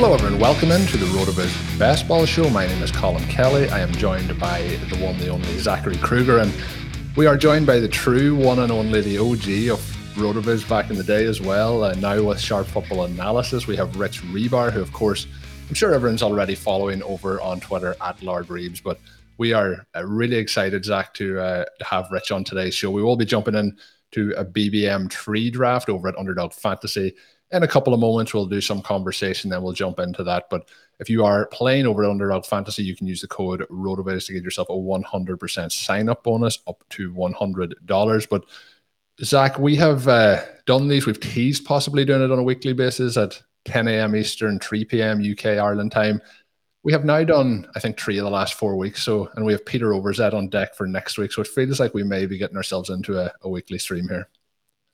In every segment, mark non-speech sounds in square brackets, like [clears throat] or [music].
Hello, everyone. Welcome into the RotoViz Best Ball Show. My name is Colm Kelly. I am joined by the one, the only Zachary Krueger, and we are joined by the true one and only, the OG of RotoViz back in the day as well. Uh, now with Sharp Football Analysis, we have Rich Hribar, who, of course, I'm sure everyone's already following over on Twitter at Lord Reebs, but we are uh, really excited, Zach, to, uh, have Rich on today's show. We will be jumping in to a BBM tree draft over at Underdog Fantasy in a couple of moments we'll do some conversation then we'll jump into that. But if you are playing over at underdog fantasy you can use the code rotoviz to get yourself a 100% sign up bonus up to $100 but zach we have uh, done these we've teased possibly doing it on a weekly basis at 10 a.m eastern 3 p.m uk ireland time. We have now done i think three of the last four weeks so and we have peter overzet on deck for next week. So it feels like we may be getting ourselves into a, a weekly stream here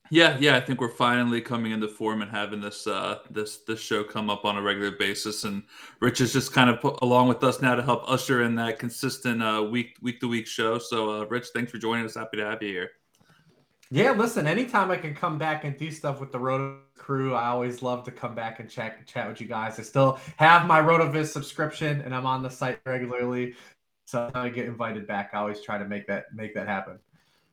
yeah, yeah, I think we're finally coming into form and having this uh, this this show come up on a regular basis, and Rich is just kind of along with us now to help usher in that consistent uh, week week to week show. So, uh, Rich, thanks for joining us. Happy to have you here. Yeah, listen, anytime I can come back and do stuff with the Roto crew, I always love to come back and chat chat with you guys. I still have my RotoViz subscription, and I'm on the site regularly. So I get invited back. I always try to make that make that happen.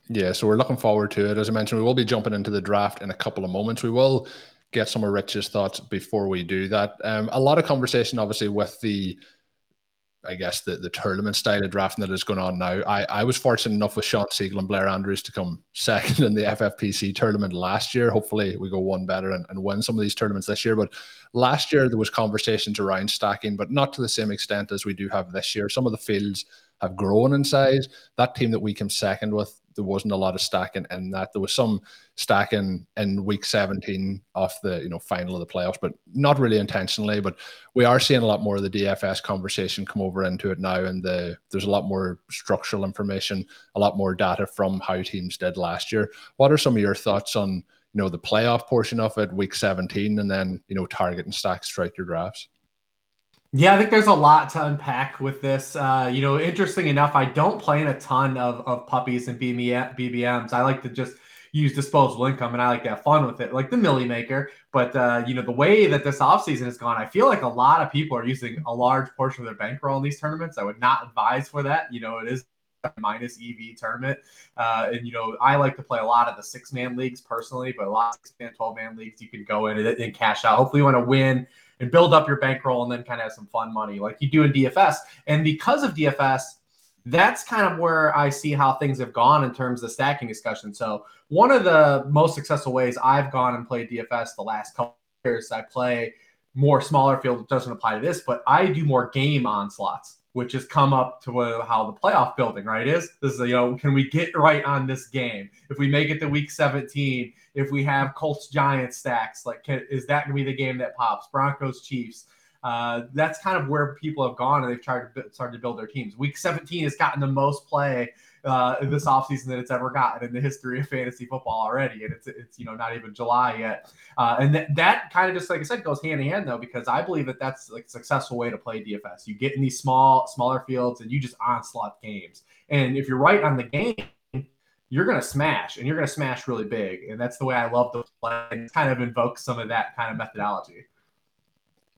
Yeah, so we're looking forward to it. As I mentioned, we will be jumping into the draft in a couple of moments. We will get some of Rich's thoughts before we do that. Um, a lot of conversation, obviously, with the, I guess, the, the tournament style of drafting that is going on now. I, I was fortunate enough with Sean Siegel and Blair Andrews to come second in the FFPC tournament last year. Hopefully, we go one better and, and win some of these tournaments this year. But last year, there was conversations around stacking, but not to the same extent as we do have this year. Some of the fields have grown in size. That team that we came second with there wasn't a lot of stacking in that. There was some stacking in week 17 off the you know final of the playoffs, but not really intentionally. But we are seeing a lot more of the DFS conversation come over into it now, and the there's a lot more structural information, a lot more data from how teams did last year. What are some of your thoughts on you know the playoff portion of it, week 17, and then you know targeting stacks stack strike your drafts? Yeah, I think there's a lot to unpack with this. Uh, you know, interesting enough, I don't play in a ton of, of puppies and BBMs. I like to just use disposable income and I like to have fun with it, like the Millie Maker. But, uh, you know, the way that this offseason has gone, I feel like a lot of people are using a large portion of their bankroll in these tournaments. I would not advise for that. You know, it is a minus EV tournament. Uh, and, you know, I like to play a lot of the six man leagues personally, but a lot of six man, 12 man leagues, you can go in and, and cash out. Hopefully, you want to win and build up your bankroll and then kind of have some fun money like you do in DFS. And because of DFS, that's kind of where I see how things have gone in terms of stacking discussion. So one of the most successful ways I've gone and played DFS the last couple years, I play more smaller field. It doesn't apply to this, but I do more game onslaughts which has come up to how the playoff building right is. This is you know, can we get right on this game? If we make it to week 17, if we have Colts Giants stacks, like can, is that going to be the game that pops? Broncos Chiefs. Uh, that's kind of where people have gone and they've tried to start to build their teams. Week 17 has gotten the most play uh, this offseason that it's ever gotten in the history of fantasy football already. And it's, it's you know, not even July yet. Uh, and th- that kind of just, like I said, goes hand in hand, though, because I believe that that's like a successful way to play DFS. You get in these small, smaller fields and you just onslaught games. And if you're right on the game, you're going to smash and you're going to smash really big. And that's the way I love to play kind of invoke some of that kind of methodology.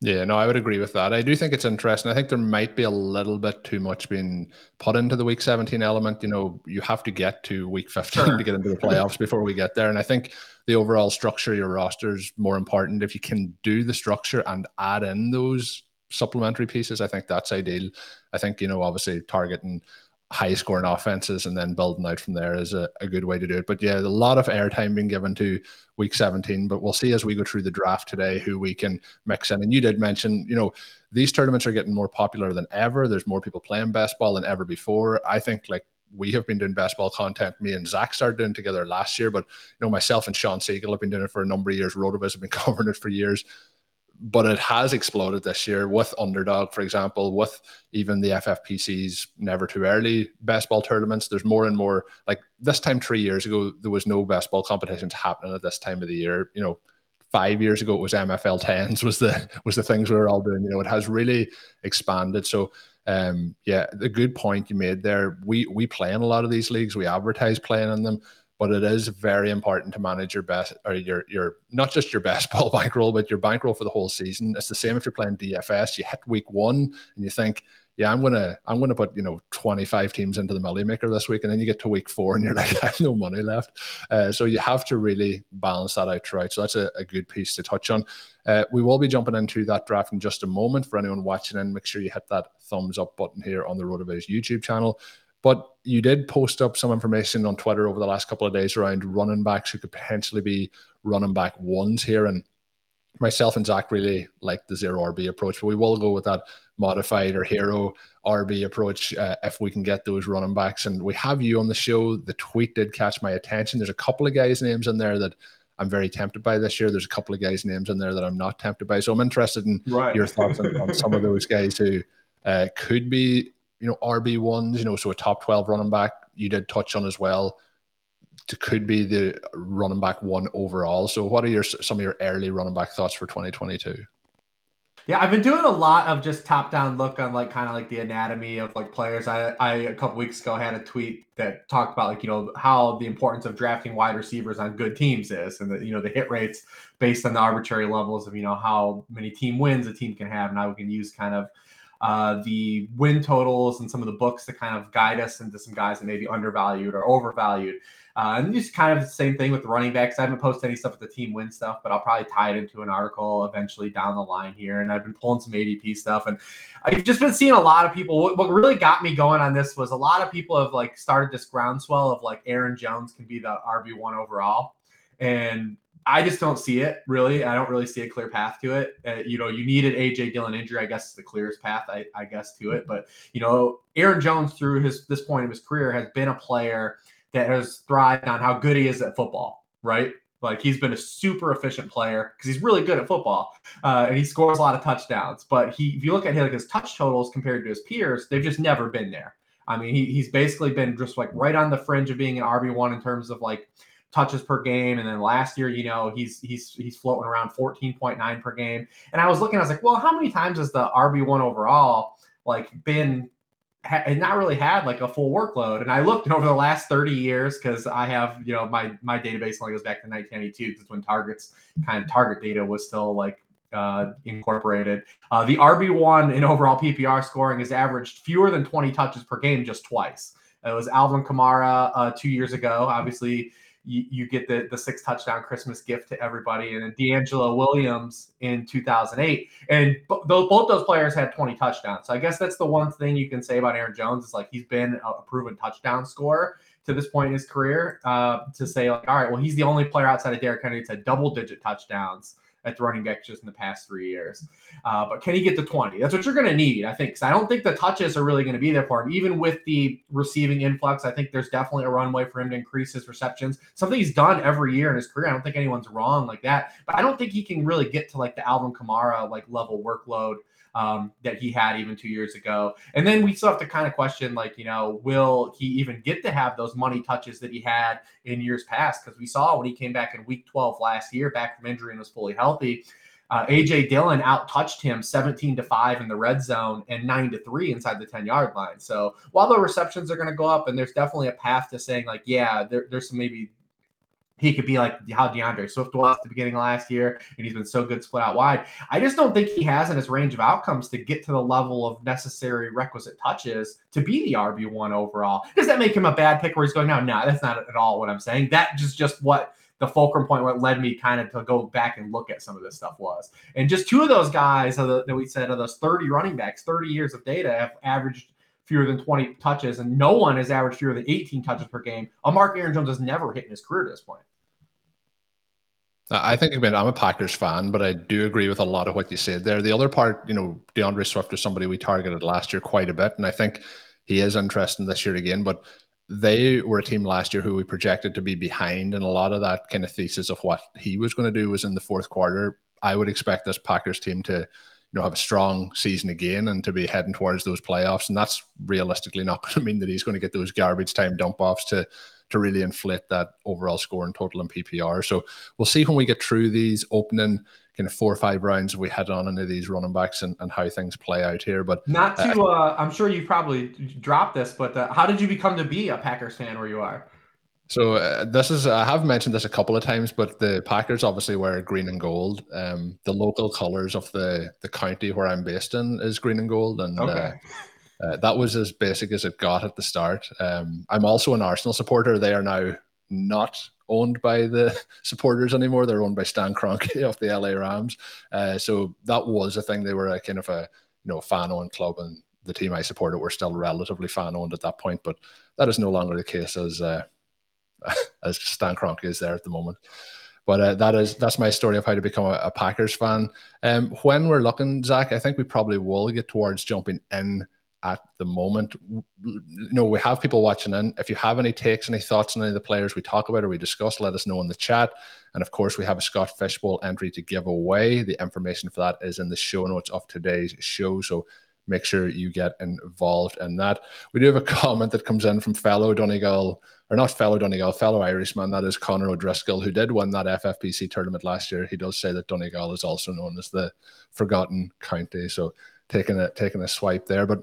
Yeah, no, I would agree with that. I do think it's interesting. I think there might be a little bit too much being put into the week 17 element. You know, you have to get to week 15 sure. to get into the playoffs before we get there. And I think the overall structure of your roster is more important. If you can do the structure and add in those supplementary pieces, I think that's ideal. I think, you know, obviously targeting high scoring offenses and then building out from there is a, a good way to do it. But yeah, a lot of airtime being given to week 17. But we'll see as we go through the draft today who we can mix in. And you did mention, you know, these tournaments are getting more popular than ever. There's more people playing best ball than ever before. I think like we have been doing best ball content. Me and Zach started doing together last year, but you know, myself and Sean Siegel have been doing it for a number of years. Rotoviz have been [laughs] covering it for years but it has exploded this year with underdog, for example, with even the FFPC's never too early best ball tournaments. There's more and more like this time three years ago, there was no best ball competitions happening at this time of the year. You know, five years ago it was MFL tens was the was the things we were all doing. You know, it has really expanded. So um yeah, the good point you made there. We we play in a lot of these leagues, we advertise playing in them but it is very important to manage your best or your your not just your best [laughs] ball bankroll, but your bankroll for the whole season. It's the same if you're playing DFS. You hit week one and you think, yeah, I'm gonna I'm gonna put you know 25 teams into the Millie Maker this week, and then you get to week four and you're [laughs] like, I have no money left. Uh, so you have to really balance that out throughout. So that's a, a good piece to touch on. Uh, we will be jumping into that draft in just a moment. For anyone watching in, make sure you hit that thumbs up button here on the Rotoviz YouTube channel. But you did post up some information on Twitter over the last couple of days around running backs who could potentially be running back ones here. And myself and Zach really like the zero RB approach, but we will go with that modified or hero RB approach uh, if we can get those running backs. And we have you on the show. The tweet did catch my attention. There's a couple of guys' names in there that I'm very tempted by this year. There's a couple of guys' names in there that I'm not tempted by. So I'm interested in right. your thoughts on, on, some of those guys who uh, could be you know, RB ones, you know, so a top 12 running back you did touch on as well. Could be the running back one overall. So, what are your some of your early running back thoughts for 2022? Yeah, I've been doing a lot of just top down look on like kind of like the anatomy of like players. I, I a couple weeks ago had a tweet that talked about like you know how the importance of drafting wide receivers on good teams is, and the you know the hit rates based on the arbitrary levels of you know how many team wins a team can have. Now we can use kind of uh, the win totals and some of the books to kind of guide us into some guys that may be undervalued or overvalued. Uh, and just kind of the same thing with the running backs. I haven't posted any stuff with the team win stuff, but I'll probably tie it into an article eventually down the line here. And I've been pulling some ADP stuff, and I've just been seeing a lot of people. What, what really got me going on this was a lot of people have like started this groundswell of like Aaron Jones can be the RB one overall, and I just don't see it really. I don't really see a clear path to it. Uh, you know, you needed AJ Dillon injury, I guess, is the clearest path, I, I, guess, to it. But you know, Aaron Jones through his this point of his career has been a player that has thrived on how good he is at football, right? Like he's been a super efficient player because he's really good at football, uh, and he scores a lot of touchdowns. But he, if you look at his, like his touch totals compared to his peers, they've just never been there. I mean, he, he's basically been just like right on the fringe of being an RB one in terms of like touches per game. And then last year, you know, he's he's he's floating around 14.9 per game. And I was looking, I was like, well, how many times has the RB1 overall like been and not really had like a full workload. And I looked [laughs] over the last 30 years because I have, you know, my my database only goes back to 1992 because when targets kind of target data was still like uh, incorporated. Uh, the RB1 in overall PPR scoring has averaged fewer than 20 touches per game just twice. It was Alvin Kamara uh, two years ago. Obviously, you, you get the, the six touchdown Christmas gift to everybody. And then DeAngelo Williams in 2008. And both, those players had 20 touchdowns. So I guess that's the one thing you can say about Aaron Jones is like he's been a proven touchdown scorer to this point in his career. Uh, to say, like, all right, well, he's the only player outside of Derrick Henry had double digit touchdowns at the running back just in the past three years. Uh, but can he get to 20? That's what you're going to need, I think. I don't think the touches are really going to be there for him. Even with the receiving influx, I think there's definitely a runway for him to increase his receptions. Something he's done every year in his career. I don't think anyone's wrong like that. But I don't think he can really get to like the Alvin Kamara like level workload um, that he had even two years ago. And then we still have to kind of question, like, you know, will he even get to have those money touches that he had in years past? Because we saw when he came back in week 12 last year, back from injury and was fully healthy. uh, AJ Dillon out touched him 17 to 5 in the red zone and 9 to 3 inside the 10 yard line. So while the receptions are going to go up, and there's definitely a path to saying, like, yeah, there, there's some maybe he could be like how DeAndre Swift was at the beginning of last year, and he's been so good split out wide. I just don't think he has in his range of outcomes to get to the level of necessary requisite touches to be the RB one overall. Does that make him a bad pick where he's going now? No, that's not at all what I'm saying. That just just what the fulcrum point what led me kind of to go back and look at some of this stuff was. And just two of those guys that we said of those 30 running backs, 30 years of data have averaged fewer than 20 touches, and no one has averaged fewer than 18 touches per game. A Mark Aaron Jones has never hit in his career at this point. Uh, I think I mean, I'm a Packers fan, but I do agree with a lot of what you said there. The other part, you know, DeAndre Swift is somebody we targeted last year quite a bit, and I think he is interesting this year again. But they were a team last year who we projected to be behind, and a lot of that kind of thesis of what he was going to do was in the fourth quarter. I would expect this Packers team to you know have a strong season again and to be heading towards those playoffs. And that's realistically not [laughs] going to mean that he's going to get those garbage time dump offs to to really inflate that overall score and total in PPR. So we'll see when we get through these opening kind of four or five rounds we head on into these running backs and, and how things play out here. But not to, uh, uh, I'm sure you probably dropped this, but uh, how did you become to be a Packers fan where you are? So uh, this is I have mentioned this a couple of times, but the Packers obviously wear green and gold. Um, the local colors of the the county where I'm based in is green and gold, and uh, okay. Uh, that was as basic as it got at the start. Um, I'm also an Arsenal supporter. They are now not owned by the [laughs] supporters anymore. They're owned by Stan Kroenke [laughs] of the LA Rams. Uh, so that was a thing. They were a kind of a you know fan owned club, and the team I supported were still relatively fan owned at that point. But that is no longer the case as uh, [laughs] as Stan Kroenke is there at the moment. But uh, that is that's my story of how to become a, a Packers fan. Um, when we're looking, Zach, I think we probably will get towards jumping in at the moment. You know, we have people watching in. If you have any takes, any thoughts on any of the players we talk about or we discuss, let us know in the chat. And of course, we have a Scott Fishbowl entry to give away. The information for that is in the show notes of today's show. So make sure you get involved in that. We do have a [laughs] comment that comes in from fellow Donegal or not fellow Donegal, fellow Irishman, that is Connor O'Driscoll, who did win that FFPC tournament last year. He does say that Donegal is also known as the forgotten county. So taking a taking a swipe there. But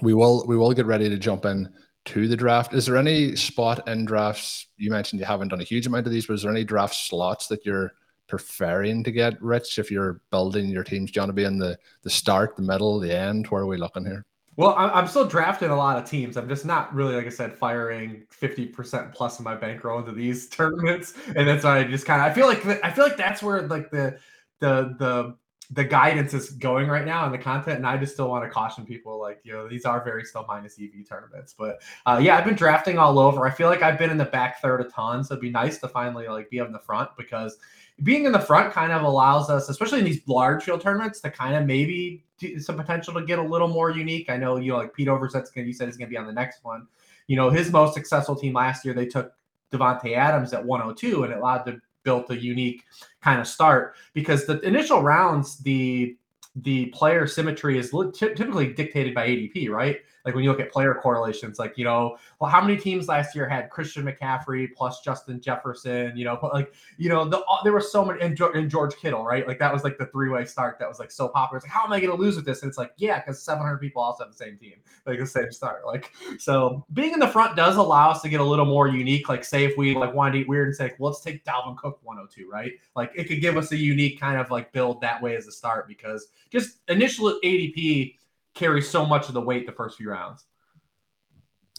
we will we will get ready to jump in to the draft. Is there any spot in drafts? You mentioned you haven't done a huge amount of these, but is there any draft slots that you're preferring to get rich if you're building your teams? Do you want to be in the the start, the middle, the end? Where are we looking here? Well, I'm still drafting a lot of teams. I'm just not really, like I said, firing 50% plus of my bankroll into these [laughs] tournaments, and that's why I just kind of I feel like I feel like that's where like the the the the guidance is going right now and the content and i just still want to caution people like you know these are very still minus ev tournaments but uh, yeah i've been drafting all over i feel like i've been in the back third a ton so it'd be nice to finally like be in the front because being in the front kind of allows us, especially in these large field tournaments, to kind of maybe some potential to get a little more unique. I know you know, like Pete Overzet's going. You said he's going to be on the next one. You know, his most successful team last year, they took Davante Adams at 102, and it allowed to build a unique kind of start because the initial rounds, the the player symmetry is typically dictated by ADP, right? Like when you look at player correlations, like you know, well, how many teams last year had Christian McCaffrey plus Justin Jefferson? You know, but [laughs] like you know, the, uh, there were so many and, and George Kittle, right? Like that was like the three way start that was like so popular. It's like, how am I going to lose with this? And it's like, yeah, because 700 people also have the same team, like the same start. Like so, being in the front does allow us to get a little more unique. Like say if we like wanted to eat weird and say, well, let's take Dalvin Cook 102, right? Like it could give us a unique kind of like build that way as a start because just initial ADP carries so much of the weight the first few rounds.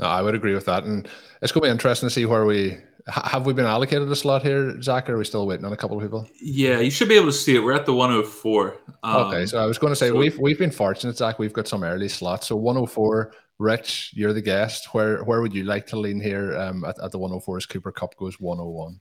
I would agree with that, and it's going to be interesting to see where we have we been allocated a slot here, Zach. Or are we still waiting on a couple of people? Yeah, you should be able to see it. We're at the 104. Um, okay, so I was going to say so, we've we've been fortunate, Zach. We've got some early slots. So 104. Rich, you're the guest. Where where would you like to lean here? Um, at, at the 104 as Cooper Kupp goes 101.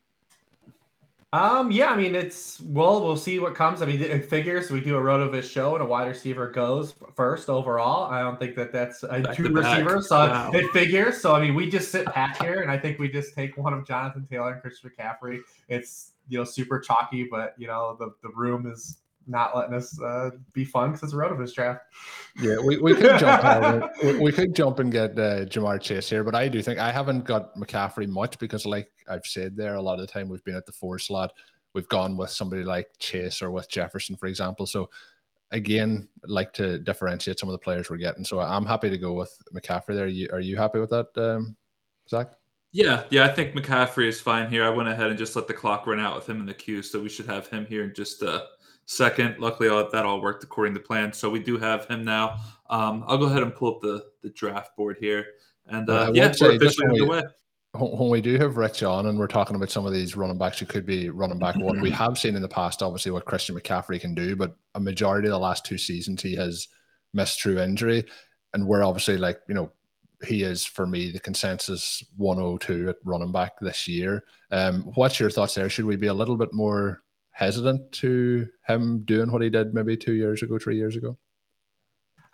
Um, yeah, I mean, it's well, we'll see what comes. I mean, it figures we do a RotoViz show and a wide receiver goes first overall. I don't think that that's a back two receivers, so wow. it figures. So I mean, we just sit pat here, and I think we just take one of Jonathan Taylor and Christian McCaffrey. It's you know super chalky, but you know the the room is not letting us uh, be fun because it's a RotoViz draft. Yeah, we, we could jump [laughs] we, we, could jump and get uh, Ja'Marr Chase here, but I do think I haven't got McCaffrey much because, like I've said there, a lot of the time we've been at the four slot. we've gone with somebody like Chase or with Jefferson, for example. So again, like to differentiate some of the players we're getting. So I'm happy to go with McCaffrey there. Are you, are you happy with that, um, Zach? Yeah, yeah, I think McCaffrey is fine here. I went ahead and just let the clock run out with him in the queue, so we should have him here in just a second. Luckily, all, that all worked according to plan, so we do have him now. Um, I'll go ahead and pull up the the draft board here, and uh, uh, yeah, we're officially underway when we do have Rich on and we're talking about some of these running backs who could be running back one, we [clears throat] have seen in the past, obviously, what Christian McCaffrey can do, but a majority of the last two seasons he has missed through injury. And we're obviously like, you know, he is for me the consensus 102 at running back this year. Um, what's your thoughts there? Should we be a little bit more hesitant to him doing what he did maybe two years ago, three years ago?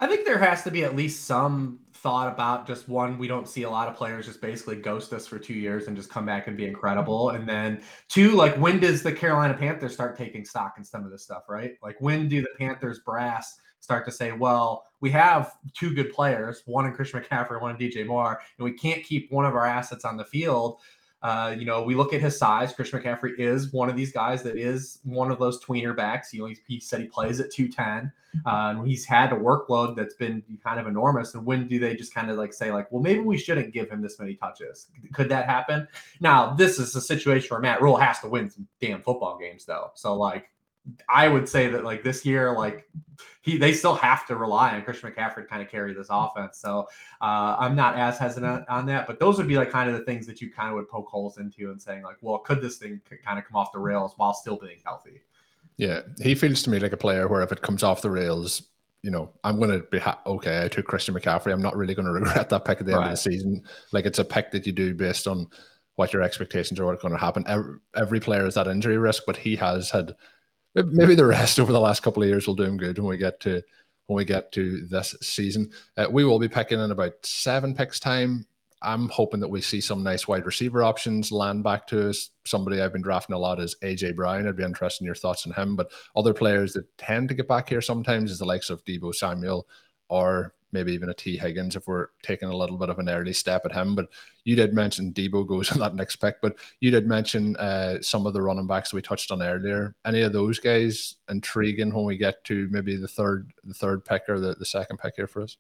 I think there has to be at least some thought about just one, we don't see a lot of players just basically ghost us for two years and just come back and be incredible. And then two, like when does the Carolina Panthers start taking stock in some of this stuff, right? Like when do the Panthers brass start to say, well, we have two good players, one in Christian McCaffrey, one in DJ Moore, and we can't keep one of our assets on the field uh, you know, we look at his size. Christian McCaffrey is one of these guys that is one of those tweener backs. You know, he said he plays at 210. Uh, and he's had a workload that's been kind of enormous. And when do they just kind of like say, like, well, maybe we shouldn't give him this many touches? Could that happen? Now, this is a situation where Matt Rhule has to win some damn football games, though. So, like, I would say that like this year, like he they still have to rely on Christian McCaffrey to kind of carry this offense. So uh, I'm not as hesitant on that, but those would be like kind of the things that you kind of would poke holes into and saying like, well, could this thing kind of come off the rails while still being healthy? Yeah, he feels to me like a player where if it comes off the rails, you know, I'm going to be ha- okay. I took Christian McCaffrey. I'm not really going [laughs] to regret that pick at the right. end of the season. Like it's a pick that you do based on what your expectations are, what's going to happen. Every, every player is that injury risk, but he has had maybe the rest over the last couple of years will do him good when we get to when we get to this season. Uh, we will be picking in about seven picks time. I'm hoping that we see some nice wide receiver options land back to us. Somebody I've been drafting a lot is AJ Brown. I'd be interested in your thoughts on him. But other players that tend to get back here sometimes is the likes of Deebo Samuel or maybe even a Tee Higgins if we're taking a little bit of an early step at him. But you did mention Deebo goes [laughs] in that next pick, but you did mention uh, some of the running backs we touched on earlier. Any of those guys intriguing when we get to maybe the third the third pick or the, the second pick here for us?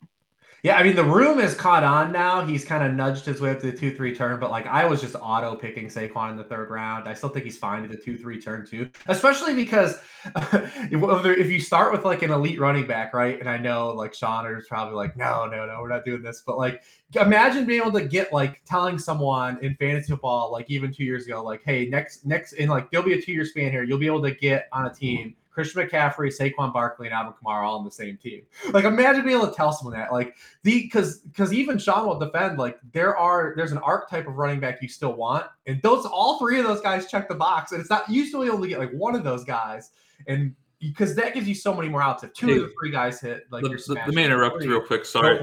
Yeah, I mean the room is caught on now. He's kind of nudged his way up to the two three turn, but like I was just auto picking Saquon in the third round. I still think he's fine at the two three turn too, especially because [laughs] if you start with like an elite running back, right? And I know like Sean is probably like, no, no, no, we're not doing this. But like, imagine being able to get like telling someone in fantasy football, like even two years ago, like, hey, next next in like there'll be a two year span here. You'll be able to get on a team Christian McCaffrey, Saquon Barkley, and Alvin Kamara all on the same team. Like imagine being able to tell someone that. Like the because because even Sean will defend, like there are there's an archetype of running back you still want. And those all three of those guys check the box. And it's not usually only get like one of those guys. And because that gives you so many more outs. If two hey, of the three guys hit, like the, you're Let me interrupt real quick. Sorry.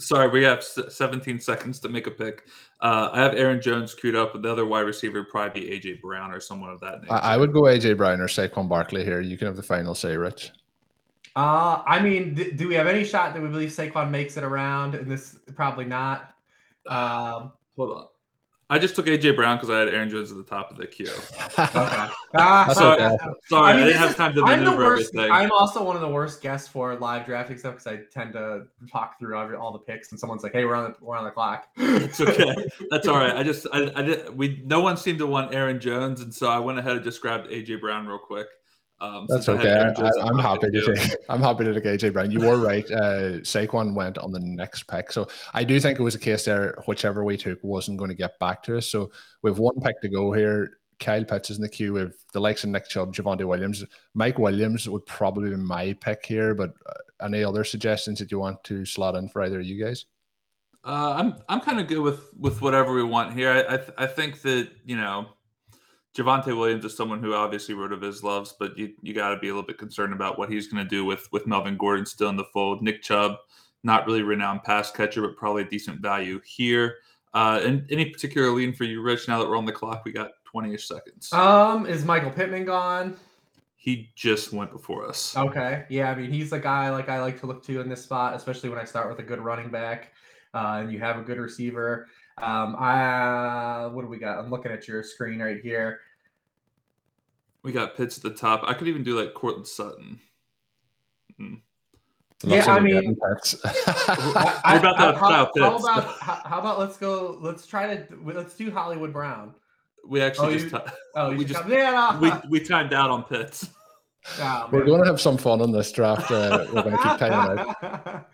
Sorry, we have 17 seconds to make a pick. Uh, I have Aaron Jones queued up, but the other wide receiver would probably be AJ Brown or someone of that nature. I, I would go AJ Brown or Saquon Barkley here. You can have the final say, Rich. Uh, I mean, th- do we have any shot that we believe Saquon makes it around? And this probably not. Um, Hold on. I just took AJ Brown because I had Aaron Jones at the top of the queue. okay. [laughs] Uh, sorry, okay. sorry I, mean, I didn't have time to I'm maneuver worst, everything. I'm also one of the worst guests for live drafting stuff because I tend to talk through all the picks, and someone's like, "Hey, we're on the we're on the clock." [laughs] it's okay. That's all right. [laughs] I just I, I did we no one seemed to want Aaron Jones, and so I went ahead and just grabbed AJ Brown real quick. Um, That's okay. I, am happy to take. I'm happy to take AJ Brown. You were right. Uh, Saquon went on the next pick, so I do think it was a case there. Whichever we took wasn't going to get back to us. So we have one pick to go here. Kyle Pitts is in the queue with the likes of Nick Chubb, Javonte Williams, Mike Williams would probably be my pick here. But uh, any other suggestions that you want to slot in for either of you guys? Uh, I'm I'm kind of good with with whatever we want here. I I, th- I think that you know Javonte Williams is someone who obviously Rotoviz loves, but you, you got to be a little bit concerned about what he's going to do with with Melvin Gordon still in the fold. Nick Chubb, not really renowned pass catcher, but probably a decent value here. Uh, and any particular lean for you, Rich? Now that we're on the clock, we got 20 ish seconds. Um, is Michael Pittman gone? He just went before us. Okay. Yeah. I mean, he's the guy like I like to look to in this spot, especially when I start with a good running back uh, and you have a good receiver. Um, I what do we got? I'm looking at your screen right here. We got Pitts at the top. I could even do like Courtland Sutton. Hmm. Yeah, I mean, [laughs] we're about to how, Pitts. How about how, how, about let's go? Let's try to let's do Hollywood Brown. We actually oh, just you, oh, we just yeah, we we timed out on Pitts. Oh, [laughs] we're going to have some fun on this draft. Uh, we're going to keep [laughs] timing out.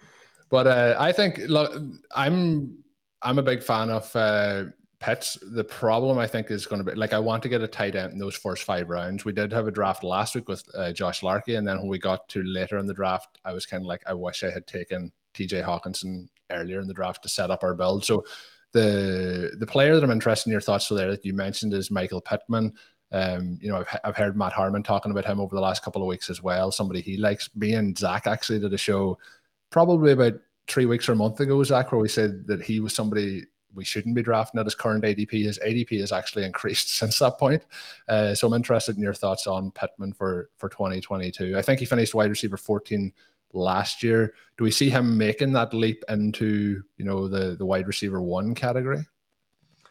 But uh, I think look, I'm I'm a big fan of uh, Pitts. The problem I think is going to be like I want to get a tight end in those first five rounds. We did have a draft last week with uh, Josh Larkey, and then when we got to later in the draft, I was kind of like, I wish I had taken T.J. Hockenson earlier in the draft to set up our build. So the the player that I'm interested in your thoughts there that you mentioned is Michael Pittman. Um, you know, I've, I've heard Matt Harmon talking about him over the last couple of weeks as well. Somebody he likes. Me and Zach actually did a show probably about three weeks or a month ago, Zach, where we said that he was somebody we shouldn't be drafting at his current ADP. His ADP has actually increased [laughs] since that point. Uh, so I'm interested in your thoughts on Pittman for for 2022. I think he finished wide receiver 14 last year. Do we see him making that leap into you know the the wide receiver one category?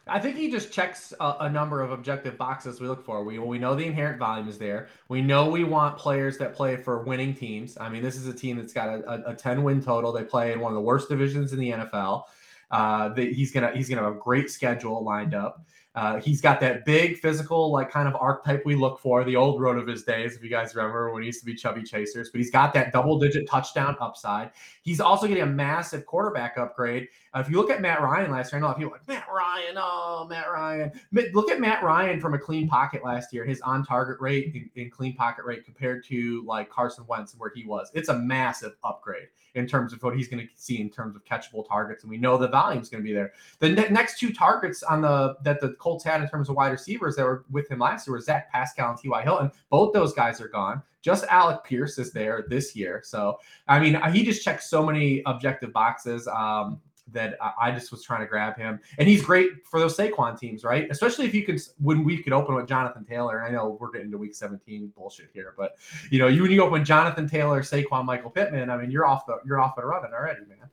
I think he just checks a, a, number of objective boxes we look for. We we know the inherent volume is there. We know we want players that play for winning teams. I mean, this is a team that's got a, a, a 10 win total. They play in one of the worst divisions in the NFL. Uh, the, he's gonna he's gonna have a great schedule lined up. Uh, he's got that big physical, like kind of archetype we look for, the old road of his days, if you guys remember when he used to be chubby chasers. But he's got that double digit touchdown upside. He's also getting a massive quarterback upgrade. Uh, if you look at Matt Ryan last year, I know people like Matt Ryan, oh Matt Ryan. Look at Matt Ryan from a clean pocket last year. His on target rate and, in clean pocket rate compared to like Carson Wentz and where he was. It's a massive upgrade in terms of what he's going to see in terms of catchable targets, and we know the volume is going to be there. The ne- next two targets on the that the Colts had in terms of wide receivers that were with him last year were Zach Pascal and T.Y. Hilton. Both those guys are gone. Just Alec Pierce is there this year. So, I mean, he just checks so many objective boxes. Um, that I just was trying to grab him. And he's great for those Saquon teams, right? Especially if you could, when we could open with Jonathan Taylor. I know we're getting to week 17 bullshit here, but you know, you when you open with Jonathan Taylor, Saquon, Michael Pittman, I mean, you're off the, you're off and running already, man.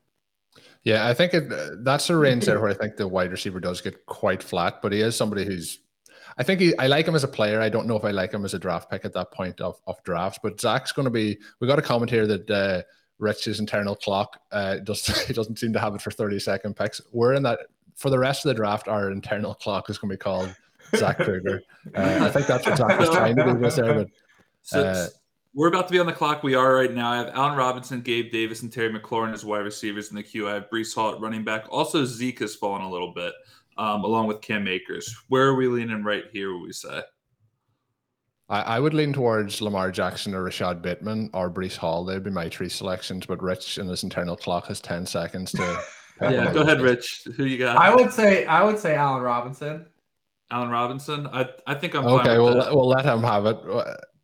Yeah, I think it, that's a range there where I think the wide receiver does get quite flat, but he is somebody who's. I think he, I like him as a player. I don't know if I like him as a draft pick at that point of, of drafts, but Zach's going to be. We got a comment here that uh, Rich's internal clock uh, just he [laughs] doesn't seem to have it for thirty second picks. We're in that for the rest of the draft. Our internal clock is going to be called Zach Krueger. Uh, I think that's what Zach was [laughs] trying to do this there, but. Uh, we're about to be on the clock. We are right now. I have Allen Robinson, Gabe Davis, and Terry McLaurin as wide receivers in the queue. I have Breece Hall at running back. Also, Zeke has fallen a little bit, um, along with Cam Akers. Where are we leaning right here, would we say? I, I would lean towards Lamar Jackson or Rashod Bateman or Breece Hall. They'd be my three selections, but Rich in his internal clock has 10 seconds to. [laughs] yeah, go ahead, Rich. Who you got? I would say I would say Allen Robinson. Allen Robinson. I I think I'm okay. We'll we'll let him have it.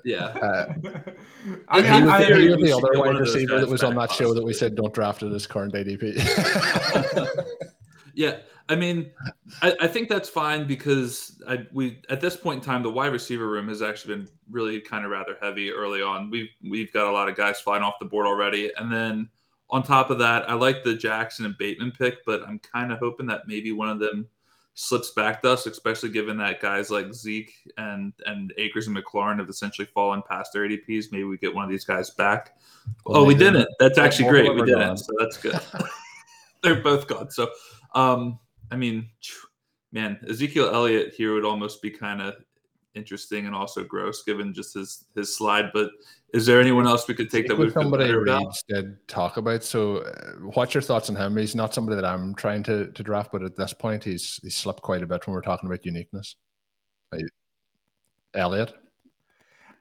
Yeah. Uh, [laughs] I mean, he was, I, he was the other wide receiver that was on that show that we said don't draft at his current ADP. [laughs] yeah. I mean, I, I, think that's fine because I, we at this point in time the wide receiver room has actually been really kind of rather heavy early on. We've we've got a lot of guys flying off the board already, and then on top of that, I like the Jackson and Bateman pick, but I'm kind of hoping that maybe one of them slips back to us, especially given that guys like Zeke and and Akers and McLaurin have essentially fallen past their ADPs. Maybe we get one of these guys back. Well, oh, we didn't. That's actually great. We didn't. So that's good. [laughs] They're both gone. So, um, I mean, man, Ezekiel Elliott here would almost be kind of interesting and also gross given just his his slide. But is there anyone else we could take that would somebody did talk about? So, uh, what's your thoughts on him? He's not somebody that I'm trying to to draft, but at this point, he's he's slipped quite a bit when we're talking about uniqueness. Elliott.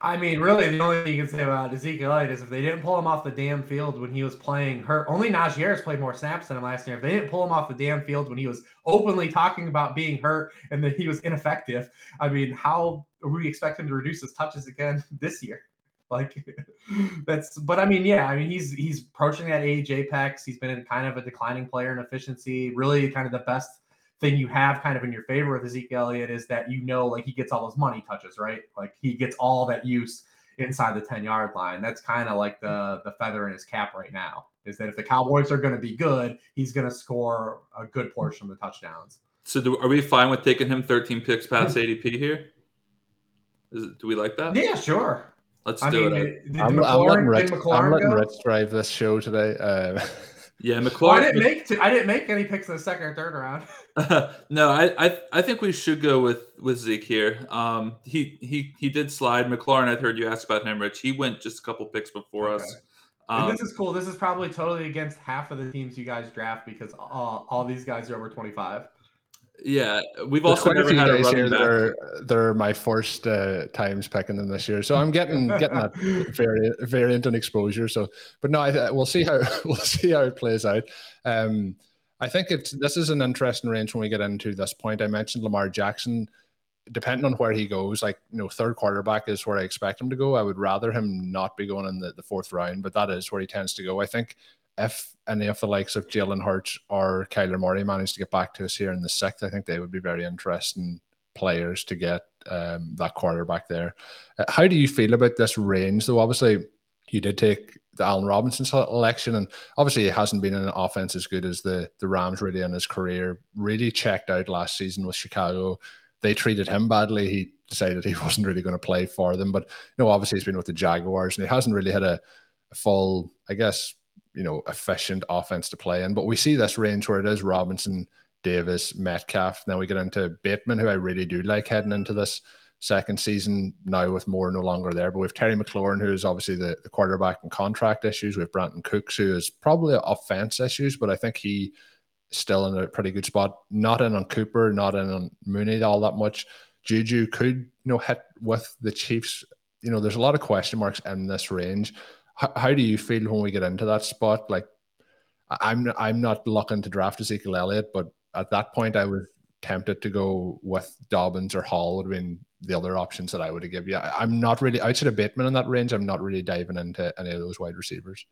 I mean, really, the only thing you can say about Ezekiel Elliott is if they didn't pull him off the damn field when he was playing hurt, only Najee Harris played more snaps than him last year. If they didn't pull him off the damn field when he was openly talking about being hurt and that he was ineffective, I mean, how are we expect him to reduce his touches again [laughs] this year? Like [laughs] that's, but I mean, yeah, I mean, he's he's approaching that age apex. He's been in kind of a declining player in efficiency. Really, kind of the best thing you have kind of in your favor with Ezekiel Elliott is that you know like he gets all those money touches, right? Like he gets all that use inside the 10 yard line. That's kind of like the the feather in his cap right now. Is that if the Cowboys are going to be good, he's going to score a good portion of the touchdowns. So do, are we fine with taking him 13 picks past ADP here? It, do we like that? Yeah, sure. Let's I do mean, it. Did, I'm, I'm, letting Rich, I'm letting Rich drive this show today. Uh, [laughs] yeah, McLaurin. Well, I didn't make t- I didn't make any picks in the second or third round. [laughs] [laughs] no, I, I I think we should go with with Zeke here. Um, he he he did slide McLaurin. I heard you ask about him, Rich. He went just a couple picks before okay. us. Um, this is cool. This is probably totally against half of the teams you guys draft because all, all these guys are over 25. Yeah, we've There's also never had a running back. They're, they're my first uh, times picking them this year, so I'm getting [laughs] getting that very variant and exposure. So, but no, I, we'll see how [laughs] we'll see how it plays out. Um, I think it's this is an interesting range when we get into this point. I mentioned Lamar Jackson depending on where he goes, like you know, third quarterback is where I expect him to go. I would rather him not be going in the, the fourth round, but that is where he tends to go. I think if any of the likes of Jalen Hurts or Kyler Murray manage to get back to us here in the sixth, I think they would be very interesting players to get um, that quarterback there. Uh, how do you feel about this range, though? Obviously, you did take the Allen Robinson selection, and obviously, he hasn't been in an offense as good as the the Rams really in his career. Really checked out last season with Chicago they treated him badly. He decided he [laughs] wasn't really going to play for them. But you know, obviously he's been with the Jaguars and he hasn't really had a, a full, I guess, you know, efficient offense to play in. But we see this range where it is Robinson, Davis, Metcalf. Now we get into Bateman, who I really do like heading into this second season now with Moore no longer there. But we have Terry McLaurin, who is obviously the, the quarterback and contract issues. We have Brandin Cooks, who is probably offense issues, but I think he still in a pretty good spot. Not in on Cooper, not in on Mooney all that much. Juju could, you know, hit with the Chiefs. You know, there's a lot of question marks in this range. How, how do you feel when we get into that spot? Like, I'm I'm not looking to draft Ezekiel Elliott, but at that point, I was tempted to go with Dobbins or Hall would have been the other options that I would have given you. I'm not really outside of Bateman in that range. I'm not really diving into any of those wide receivers.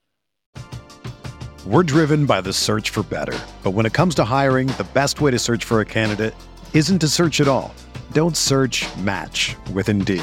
We're driven by the search for better. But when it comes to hiring, the best way to search for a candidate isn't to search at all. Don't search match with Indeed.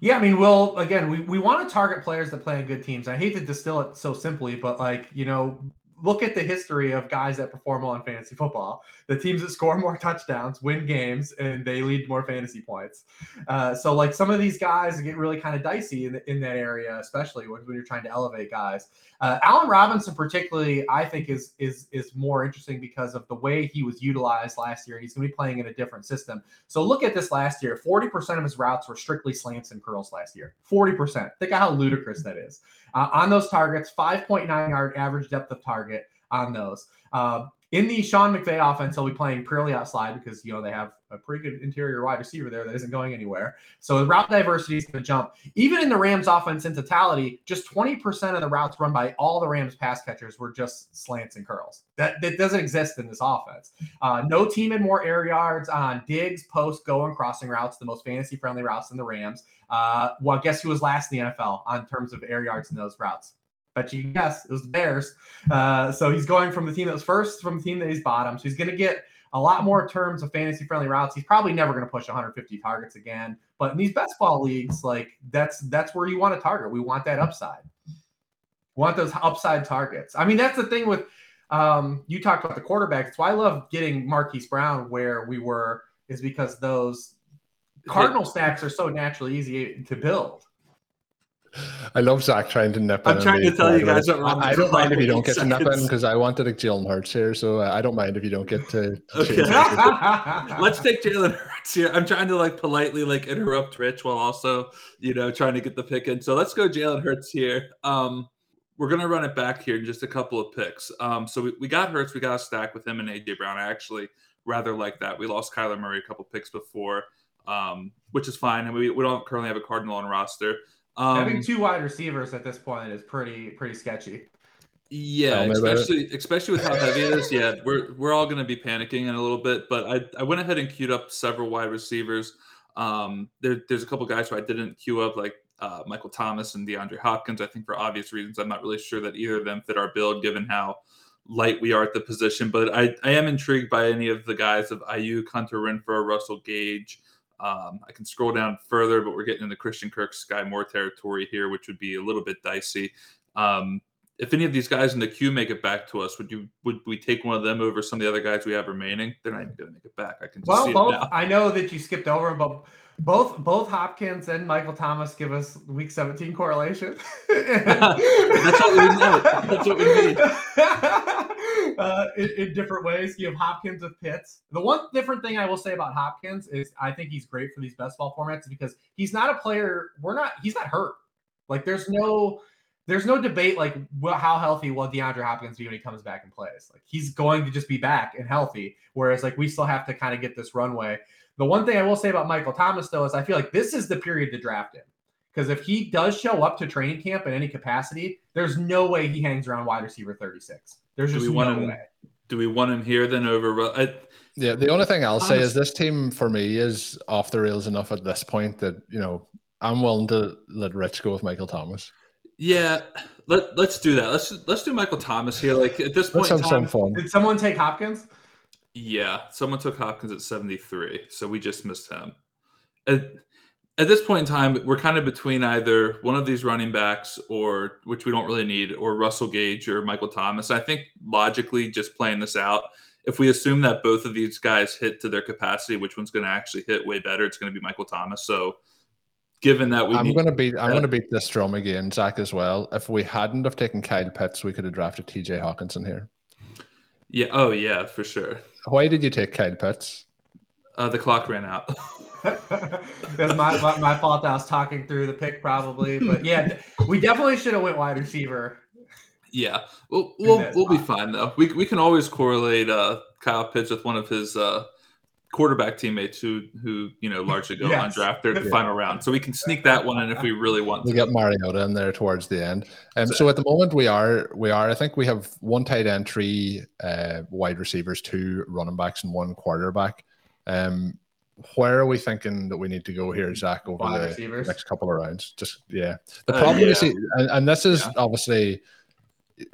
Yeah, I mean, Will, again, we, we want to target players that play in good teams. I hate to distill it so simply, but like, you know, look at the history of guys that perform well in fantasy football. The teams that score more touchdowns win games and they lead more fantasy points. Uh, so, like some of these guys get really kind of dicey in, the, in that area, especially when, when you're trying to elevate guys. Uh, Allen Robinson, particularly, I think is is is more interesting because of the way he was utilized last year. He's going to be playing in a different system. So look at this last year. Forty percent of his routes were strictly slants and curls last year. Forty percent. Think of how ludicrous that is. Uh, on those targets, five point nine yard average depth of target on those. Uh, in the Sean McVay offense, he'll be playing purely outside because you know they have a pretty good interior wide receiver there that isn't going anywhere. So the route diversity is going to jump. Even in the Rams offense in totality, just 20% of the routes run by all the Rams pass catchers were just slants and curls. That, that doesn't exist in this offense. Uh, no team had more air yards on digs, post, go, and crossing routes, the most fantasy friendly routes in the Rams. Uh, well, guess who was last in the NFL on terms of air yards in those routes? bet you guess it was the Bears. Uh, so he's going from the team that was first from the team that he's bottom. So he's going to get a lot more terms of fantasy friendly routes. He's probably never going to push 150 targets again. But in these best ball leagues, like that's that's where you want to target. We want that upside. We want those upside targets. I mean, that's the thing with um, you talked about the quarterbacks. That's why I love getting Marquise Brown where we were, is because those Cardinal stacks are so naturally easy to build. I love Zach trying to nip I'm in. I'm trying to tell you guys what I, I don't mind if you don't get seconds. to nip in [laughs] because I wanted a Jalen Hurts here, so I don't mind if you don't get to. Okay. [laughs] Let's take Jalen Hurts here. I'm trying to like politely like interrupt Rich while also you know trying to get the pick in. So let's go Jalen Hurts here. Um, we're gonna run it back here in just a couple of picks. Um, so we, we got Hurts, we got a stack with him and AJ Brown. I actually rather like that. We lost Kyler Murray a couple picks before, um, which is fine, and we, we don't currently have a Cardinal on roster. Um, Having two wide receivers at this point is pretty pretty sketchy. Yeah, especially especially with how heavy it is. Yeah, we're we're all going to be panicking in a little bit. But I, I went ahead and queued up several wide receivers. Um, there, there's a couple guys who I didn't queue up, like uh, Michael Thomas and DeAndre Hopkins. I think for obvious reasons, I'm not really sure that either of them fit our build, given how light we are at the position. But I, I am intrigued by any of the guys of IU, Hunter Renfrow, Russell Gage, um, I can scroll down further, but we're getting into Christian Kirk, Skyy Moore territory here, which would be a little bit dicey. Um, if any of these guys in the queue make it back to us, would you would we take one of them over some of the other guys we have remaining? They're not even going to make it back. I can well, both, I know that you skipped over, but both both Hopkins and Michael Thomas give us week 17 correlation. [laughs] [laughs] That's what we know. That's what we need. [laughs] Uh, in, in, different ways, you have Hopkins with Pitts. The one different thing I will say about Hopkins is I think he's great for these best ball formats because he's not a player. We're not. He's not hurt. Like there's no there's no debate like how healthy will DeAndre Hopkins be when he comes back and plays. Like he's going to just be back and healthy. Whereas like we still have to kind of get this runway. The one thing I will say about Michael Thomas, though, is I feel like this is the period to draft him. Because if he does show up to training camp in any capacity, there's no way he hangs around wide receiver 36. There's just do we want no him, way. Do we want him here then over? I, yeah, the only thing I'll say is this team for me is off the rails enough at this point that you know I'm willing to let Rich go with Michael Thomas. Yeah, let let's do that. Let's let's do Michael Thomas here. Like at this point, let's have time, some fun. Did someone take Hopkins? Yeah, someone took Hopkins at 73, so we just missed him. At, at this point in time, we're kind of between either one of these running backs or which we don't really need, or Russell Gage or Michael Thomas. I think logically, just playing this out, if we assume that both of these guys hit to their capacity, which one's going to actually hit way better? It's going to be Michael Thomas. So given that we I'm going to beat I'm going to beat this drum again, Zach, as well. If we hadn't have taken Kyle Pitts, we could have drafted TJ Hockenson here. Yeah. Oh, yeah, for sure. Why did you take Kyle Pitts? Uh, the clock ran out. [laughs] [laughs] That's my, my, my fault. I was talking through the pick probably, but yeah, we definitely should have went wide receiver. Yeah, we'll we'll, we'll be fine though. We we can always correlate uh, Kyle Pitts with one of his uh, quarterback teammates who who you know largely go yes. undrafted the final round. So we can sneak that one in if we really want. To. We get Mariota in there towards the end. Um, so, so at the moment we are we are I think we have one tight end, three uh, wide receivers, two running backs, and one quarterback. Um, where are we thinking that we need to go here, Zach, over wide the receivers. next couple of rounds? Just yeah. The uh, problem uh, yeah. you see, and, and this is yeah. obviously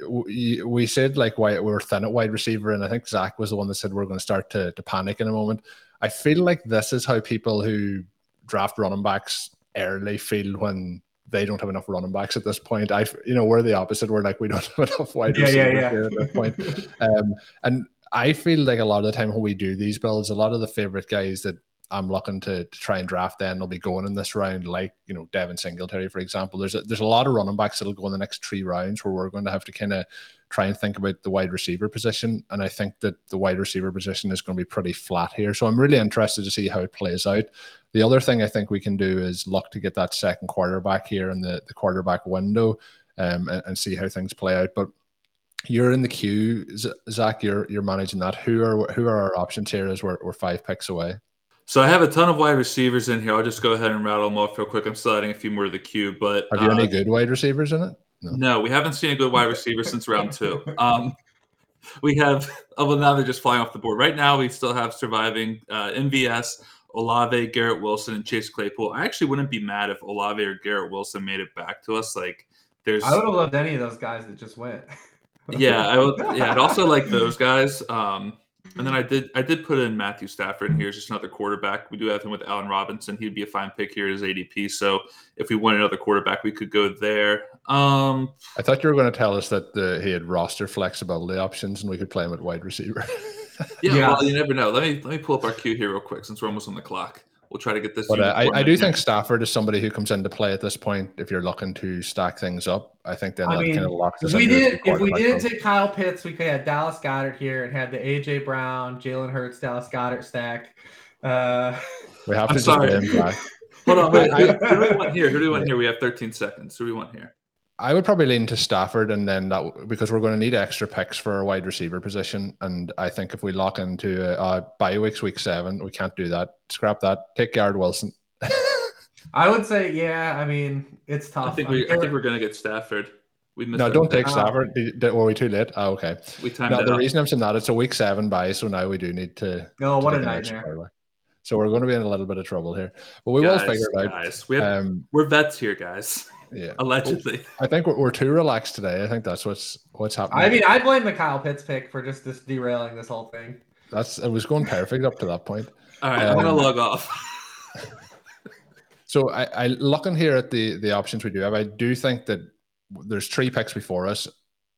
we said like why we were thin at wide receiver, and I think Zach was the one that said we're going to start to, to panic in a moment. I feel like this is how people who draft running backs early feel when they don't have enough running backs at this point. I, you know, we're the opposite. We're like we don't [laughs] have enough wide yeah, receivers yeah, yeah. at this point. um, and I feel like a lot of the time when we do these builds, a lot of the favorite guys that I'm looking to, to try and draft then will be going in this round, like you know Devin Singletary, for example. There's a, there's a lot of running backs that'll go in the next three rounds where we're going to have to kind of try and think about the wide receiver position, and I think that the wide receiver position is going to be pretty flat here. So I'm really interested to see how it plays out. The other thing I think we can do is look to get that second quarterback here in the, the quarterback window, um, and, and see how things play out. But you're in the queue, Zach. You're you're managing that. Who are who are our options here? As we're, we're five picks away. So I have a ton of wide receivers in here. I'll just go ahead and rattle them off real quick. I'm still adding a few more to the queue, but are you uh, any good wide receivers in it? No. no, we haven't seen a good wide receiver [laughs] since round two. Um, we have, oh, well, now they're just flying off the board. Right now, we still have surviving uh, MVS, Olave, Garrett Wilson, and Chase Claypool. I actually wouldn't be mad if Olave or Garrett Wilson made it back to us. Like, there's. I would have loved any of those guys that just went. yeah, I would. Yeah, I'd also like [laughs] those guys. Um, And then I did I did put in Matthew Stafford here as just another quarterback. We do have him with Allen Robinson. He'd be a fine pick here as ADP. So if we want another quarterback, we could go there. Um, I thought you were going to tell us that the, he had roster flexibility options and we could play him at wide receiver. yeah, yeah, well, you never know. Let me let me pull up our queue here real quick since we're almost on the clock. We'll try to get this. But uh, I, I do think Stafford is somebody who comes into play at this point. If you're looking to stack things up, I think then I that mean, kind of locks us. We did if we didn't take Kyle Pitts, we could have Dallas Goedert here and had the AJ Brown, Jalen Hurts, Dallas Goedert stack. Uh, we have to I'm just sorry. him. Hold on, wait, who, who do we want here? Who do we want [laughs] here? We have 13 seconds. Who do we want here? I would probably lean to Stafford, and then that because we're going to need extra picks for a wide receiver position. And I think if we lock into a, a bye weeks, week seven, we can't do that. Scrap that. Take Garrett Wilson. [laughs] I would say, yeah. I mean, it's tough. I think we, I think we're going to get Stafford. We no, don't take Stafford. Were we too late? Oh, okay. We timed no, the reason I'm saying that it's a week seven bye, so now we do need to. No, to what a nightmare. So we're going to be in a little bit of trouble here, but we guys, will figure it out. Guys, we have, um, we're vets here, guys. [laughs] Yeah, allegedly. I think we're, we're too relaxed today. I think that's what's what's happening. I mean, I blame the Kyle Pitts pick for just this derailing this whole thing. That's it was going perfect up to that point. All right, um, I'm gonna log off. [laughs] so I, I looking here at the the options we do have. I do think that there's three picks before us,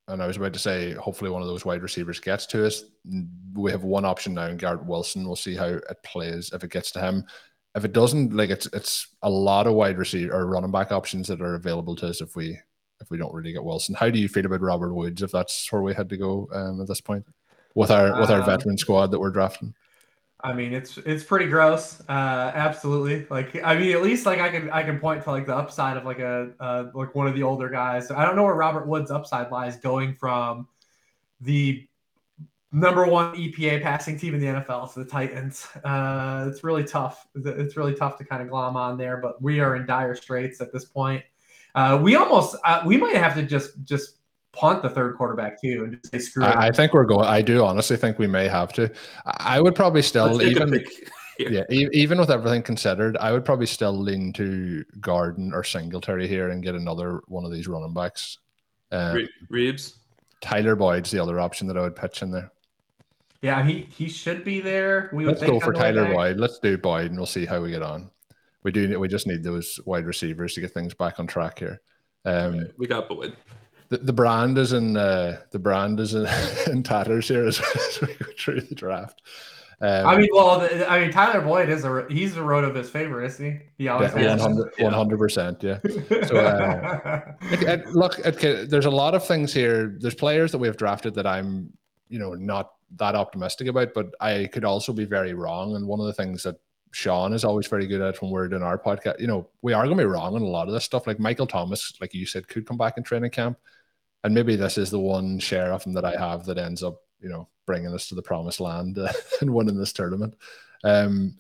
and I was about to say hopefully one of those wide receivers gets to us. We have one option now in Garrett Wilson. We'll see how it plays if it gets to him if it doesn't, like it's it's a lot of wide receiver or running back options that are available to us if we if we don't really get Wilson. How do you feel about Robert Woods if that's where we had to go um, at this point with our with our um, veteran squad that we're drafting? I mean, it's it's pretty gross. Uh, absolutely. Like, I mean, at least like I can I can point to like the upside of like a uh, like one of the older guys. I don't know where Robert Woods' upside lies, going from the number one EPA passing team in the NFL. So the Titans. Uh, it's really tough. It's really tough to kind of glom on there, but we are in dire straits at this point. Uh, we almost uh, we might have to just just punt the third quarterback too and just say screw it. I, I think we're going. I do honestly think we may have to. I would probably still even. Yeah. yeah, even with everything considered, I would probably still lean to Garden or Singletary here and get another one of these running backs. Um, Reebs, Tyler Boyd's the other option that I would pitch in there. Yeah, he he should be there. We Let's go for Tyler Boyd. Let's do Boyd, and we'll see how we get on. We do. We just need those wide receivers to get things back on track here. Um, right, we got Boyd. The, the brand is in uh, the brand is in, [laughs] in tatters here as, [laughs] as we go through the draft. Um, I mean, well, the, I mean, Tyler Boyd is a he's a road of his favorite, isn't he? He always yeah, 100 percent, yeah. So, uh, it, [laughs] it, look, it, there's a lot of things here. There's players that we have drafted that I'm, you know, not that optimistic about, but I could also be very wrong. And one of the things that Sean is always very good at when we're doing our podcast, you know, we are going to be wrong on a lot of this stuff. Like Michael Thomas, like you said, could come back in training camp. And maybe this is the one share of him that I have that ends up, you know, bringing us to the promised land uh, [laughs] and winning this tournament. Um,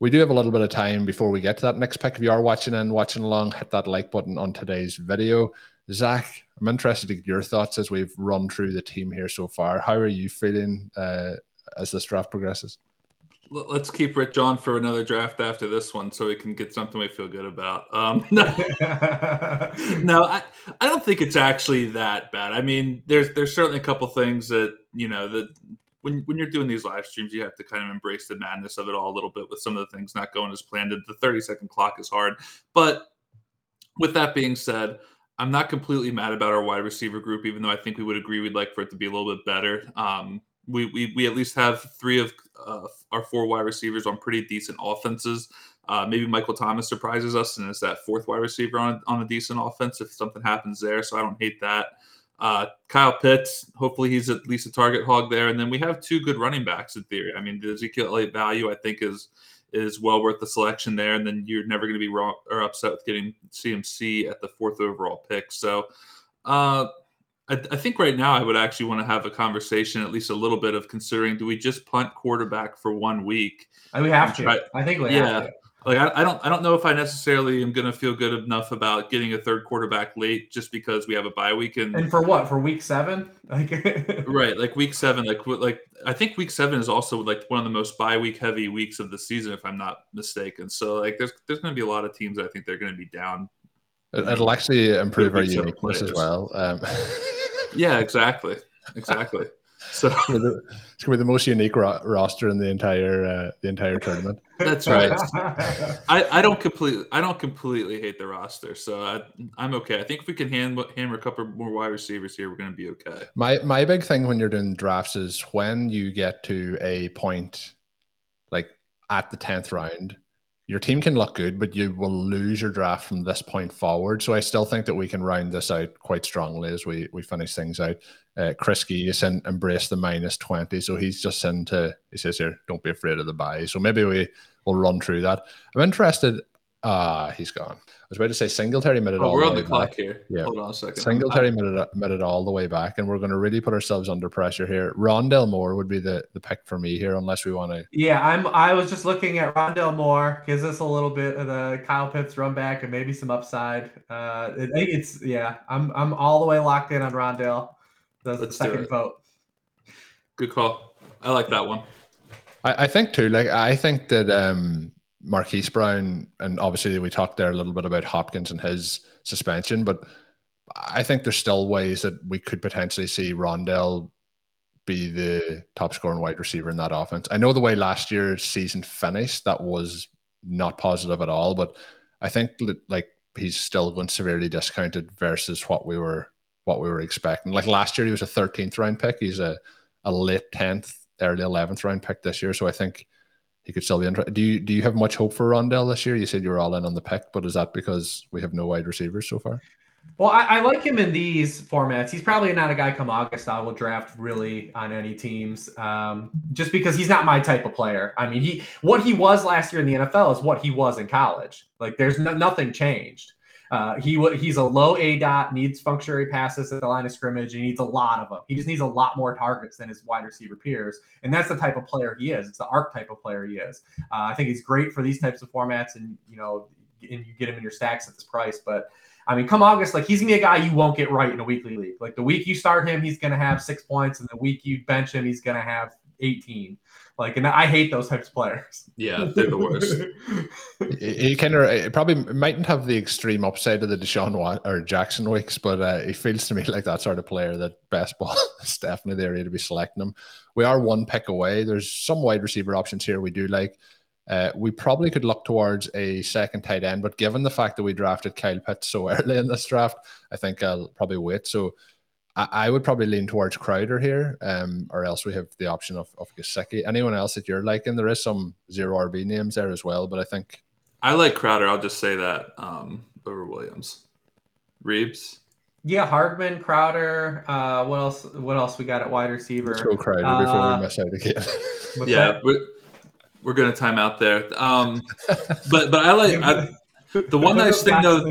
we do have a little bit of time before we get to that next pick. If you are watching and watching along, hit that like button on today's video. Zach, I'm interested to get your thoughts as we've run through the team here so far. How are you feeling uh, as this draft progresses? Let's keep Rich on for another draft after this one, so we can get something we feel good about. Um, [laughs] no, [laughs] no I, I don't think it's actually that bad. I mean, there's there's certainly a couple things that you know that when when you're doing these live streams, you have to kind of embrace the madness of it all a little bit with some of the things not going as planned. The 30 second clock is hard, but with that being said, I'm not completely mad about our wide receiver group, even though I think we would agree we'd like for it to be a little bit better. Um, we, we, we at least have three of uh, our four wide receivers on pretty decent offenses. Uh, maybe Michael Thomas surprises us and is that fourth wide receiver on, on a decent offense if something happens there. So I don't hate that. Uh, Kyle Pitts, hopefully he's at least a target hog there. And then we have two good running backs in theory. I mean, the Ezekiel Elliott value, I think, is is well worth the selection there. And then you're never going to be wrong or upset with getting CMC at the fourth overall pick. So uh, I, I, think right now I would actually want to have a conversation, at least a little bit of considering do we just punt quarterback for one week? we have to. Try, I think we yeah. Like I, I, don't I don't know if I necessarily am going to feel good enough about getting a third quarterback late just because we have a bye week and and for what for week seven [laughs] like [laughs] right like week seven like like I think week seven is also like one of the most bye week heavy weeks of the season if I'm not mistaken so like there's there's going to be a lot of teams I think they're going to be down. It'll actually improve our uniqueness as well. Um. [laughs] yeah, exactly, exactly. So it's gonna be the most unique ro- roster in the entire uh, the entire tournament. That's right. I, I don't completely I don't completely hate the roster, so I, I'm okay. I think if we can hand, hammer a couple more wide receivers here, we're going to be okay. My my big thing when you're doing drafts is when you get to a point like at the tenth round, your team can look good, but you will lose your draft from this point forward. So I still think that we can round this out quite strongly as we we finish things out. Uh, Chris Geese and embrace the minus twenty, so he's just into. He says here, "Don't be afraid of the buy." So maybe we we'll run through that. I'm interested. Ah, uh, he's gone. I was about to say Singletary made it oh, all. We're the on the clock back. here. Yeah. Hold on a second. Singletary made it, made it all the way back, and we're going to really put ourselves under pressure here. Rondale Moore would be the, the pick for me here, unless we want to. Yeah, I'm. I was just looking at Rondale Moore. Gives us a little bit of the Kyle Pitts run back and maybe some upside. Uh, I think it's yeah. I'm I'm all the way locked in on Rondale. That's the Let's do second it. vote. Good call. I like that one. I, I think too. Like I think that um, Marquise Brown, and obviously we talked there a little bit about Hopkins and his suspension, but I think there's still ways that we could potentially see Rondale be the top scoring wide receiver in that offense. I know the way last year's season finished, that was not positive at all, but I think like he's still going severely discounted versus what we were what we were expecting. Like last year, he was a 13th round pick. He's a a late 10th, early 11th round pick this year. So I think he could still be interested. Do you do you have much hope for Rondale this year? You said you were all in on the pick, but is that because we have no wide receivers so far? Well, I, I like him in these formats. He's probably not a guy come August I will draft really on any teams, um, just because he's not my type of player. I mean, he what he was last year in the NFL is what he was in college. Like, there's no, nothing changed. Uh, he he's a low A dot, needs functionary passes at the line of scrimmage. He needs a lot of them. He just needs a lot more targets than his wide receiver peers, and that's the type of player he is. It's the archetype of player he is. Uh, I think he's great for these types of formats, and you know, and you get him in your stacks at this price. But I mean, come August, like he's gonna be a guy you won't get right in a weekly league. Like the week you start him, he's gonna have six points, and the week you bench him, he's gonna have 18. Like, and I hate those types of players. Yeah, [laughs] they're the worst. He, he kind of it probably mightn't have the extreme upside of the Deshaun Watt or Jackson weeks, but uh, he feels to me [laughs] like that sort of player that best ball [laughs] is definitely the area to be selecting him. We are one pick away. There's some wide receiver options here we do like. Uh, we probably could look towards a second tight end, but given the fact that we drafted Kyle Pitts so early in this draft, I think I'll probably wait. So I, I would probably lean towards Crowder here, um, or else we have the option of, of Gesicki. Anyone else that you're liking? There is some zero RB names there as well, but I think I like Crowder. I'll just say that um, over Williams. Reebs. Yeah, Hardman, Crowder. Uh, what else? What else we got at wide receiver? let's go Crowder Uh, before we miss out again. [laughs] What's yeah, that? we're, we're gonna time out there. Um, but but I like I, [laughs] the one nice thing though.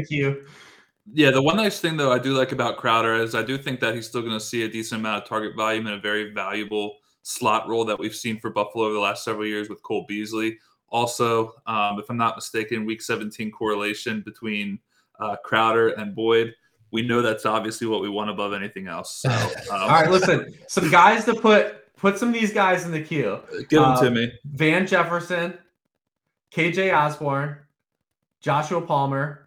Yeah, the one nice thing though I do like about Crowder is I do think that he's still going to see a decent amount of target volume in a very valuable slot role that we've seen for Buffalo over the last several years with Cole Beasley. Also, um, if I'm not mistaken, Week 17 correlation between uh, Crowder and Boyd. We know that's obviously what we want above anything else. So, [laughs] um, All right, listen. Some guys to put put some of these guys in the queue. give them Uh, to me. Van Jefferson, KJ Osborn, Joshua Palmer.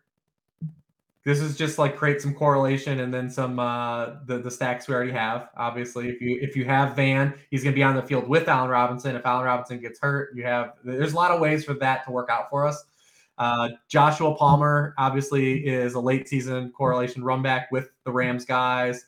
This is just like create some correlation and then some uh the, the stacks we already have. Obviously, if you if you have Van, he's gonna be on the field with Allen Robinson. If Allen Robinson gets hurt, you have there's a lot of ways for that to work out for us. Uh, Joshua Palmer obviously is a late season correlation run back with the Rams guys.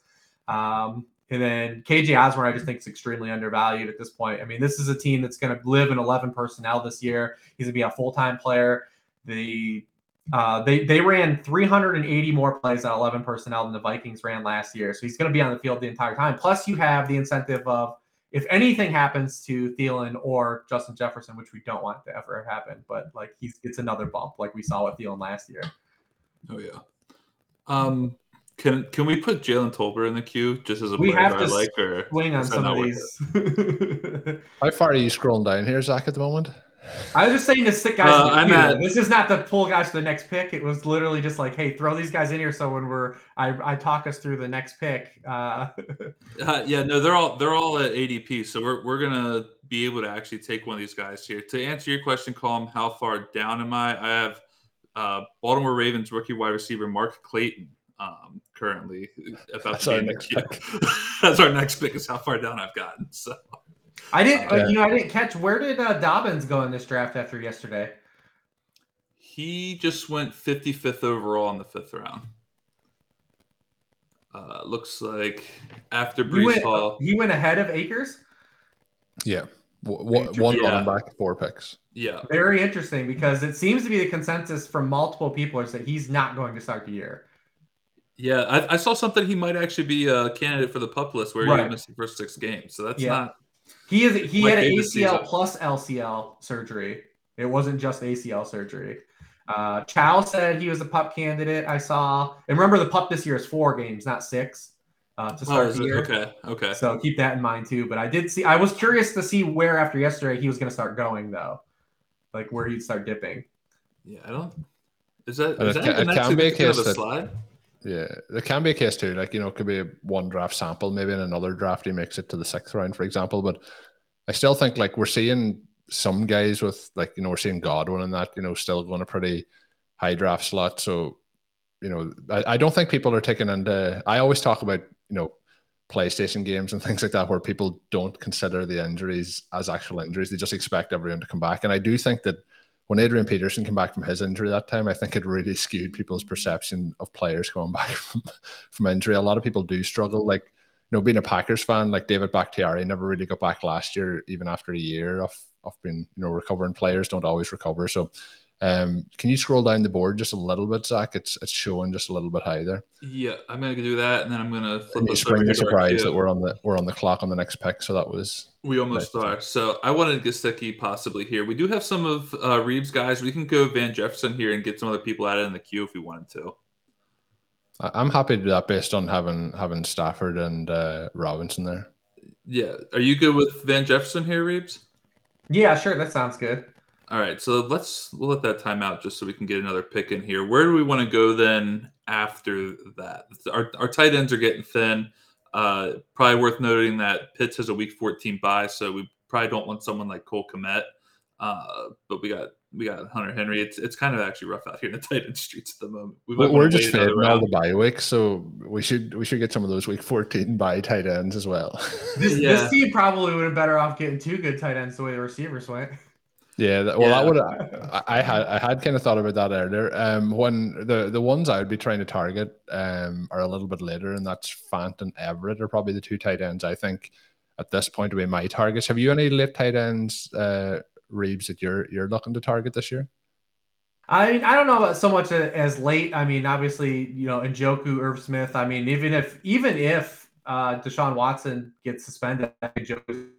Um, and then KJ Osborn, I just think is extremely undervalued at this point. I mean, this is a team that's going to live in 11 personnel this year. He's going to be a full time player. The uh, they they ran 380 more plays at 11 personnel than the Vikings ran last year. So he's going to be on the field the entire time. Plus, you have the incentive of if anything happens to Thielen or Justin Jefferson, which we don't want to ever happen, but like he gets another bump, like we saw with Thielen last year. Oh yeah. Um, can can we put Jalen Tolbert in the queue just as a We player have that I to like, or Swing on is some of these. [laughs] How far are you scrolling down here, Zach, at the moment? I was just saying to stick guys. Uh, in I'm at- This is not to pull guys to the next pick. It was literally just like, hey, throw these guys in here. So when we're, I, I talk us through the next pick. Uh, [laughs] Uh, yeah, no, they're all they're all at ADP, so we're we're gonna be able to actually take one of these guys here. To answer your question, Colm, how far down am I? I have uh, Baltimore Ravens rookie wide receiver Mark Clayton um, currently. About That's our be in the next pick. [laughs] That's our next pick. Is how far down I've gotten. So I didn't, uh, Yeah. you know, I didn't catch where did uh, Dobbins go in this draft after yesterday? he just went 55th overall in the fifth round. Uh, looks like after He Breece went, Hall. he went ahead of Akers. Yeah, w- w- one Yeah. running back, four picks. Yeah, Very interesting because it seems to be the consensus from multiple people is that he's not going to start the year. yeah. I, I saw something. He might actually be a candidate for the pup list where Right. he missed the first six games. So that's Yeah. not. He is he Might had an ACL season. plus LCL surgery. It wasn't just ACL surgery. Uh, Chow said he was a pup candidate. I saw, and remember the pup this year is four games, not six, uh, to Oh, start is the year. Okay. Okay. So keep that in mind too. But I did see. I was curious to see where after yesterday he was going to start going though, like where he'd start dipping. Yeah, I don't. Is that is And is it that ca- even that can a significant of case a that- slide? Yeah, there can be a case too. Like you know, it could be one draft sample. Maybe in another draft he makes it to the sixth round, for example. But I still think like we're seeing some guys with like you know we're seeing Godwin and that you know still going a pretty high draft slot. So you know I, I don't think people are taking into. I always talk about you know PlayStation games and [laughs] things like that where people don't consider the injuries as actual injuries. They just expect everyone to come back. And I do think that when Adrian Peterson came back from his injury that time, I think it really skewed people's perception of players going [laughs] back from, from injury. A lot of people do struggle. Like, you know, being a Packers fan, like David Bakhtiari never really got back last year, even after a year of, of being, you know, recovering. Players don't always recover. So, um, can you scroll down the board just a little bit, Zach? It's it's showing just a little bit high there. Yeah, I'm gonna do that, and then I'm gonna flip And you spring the here to our surprise that we're on the we're on the clock on the next pick. So that was We almost Right. are. So I wanted Gesicki possibly here. We do have some of uh, Reebs guys. We can go Van Jefferson here and get some other people added in the queue if we wanted to. I- I'm happy to do that based on having having Stafford and uh, Robinson there. Yeah, are you good with Van Jefferson here, Reebs? Yeah, sure, that sounds good. All right, so let's we'll let that time out just so we can get another pick in here. Where do we want to go then after that? Our, our tight ends are getting thin. Uh, probably worth noting that Pitts has a week 14 bye, so we probably don't want someone like Cole Kmet. Uh, but we got we got Hunter Henry. It's it's kind of actually rough out here in the [laughs] tight end streets at the moment. We might We're just wait another fading all the bye weeks, so we should we should get some of those week 14 bye tight ends as well. [laughs] This, Yeah. this team probably would have better off getting two good tight ends the way the receivers went. Yeah, that, well, Yeah. that would I, I had I had kind of thought about that earlier. Um, when the the ones I would be trying to target um are a little bit later, and that's Fant and Everett are probably the two tight ends I think at this point would be my targets. Have you any late tight ends, uh, Reebs, that you're you're looking to target this year? I mean, I don't know about so much as late. I mean, obviously, you know, Njoku, Irv Smith. I mean, even if even if uh, Deshaun Watson gets suspended, I think Njoku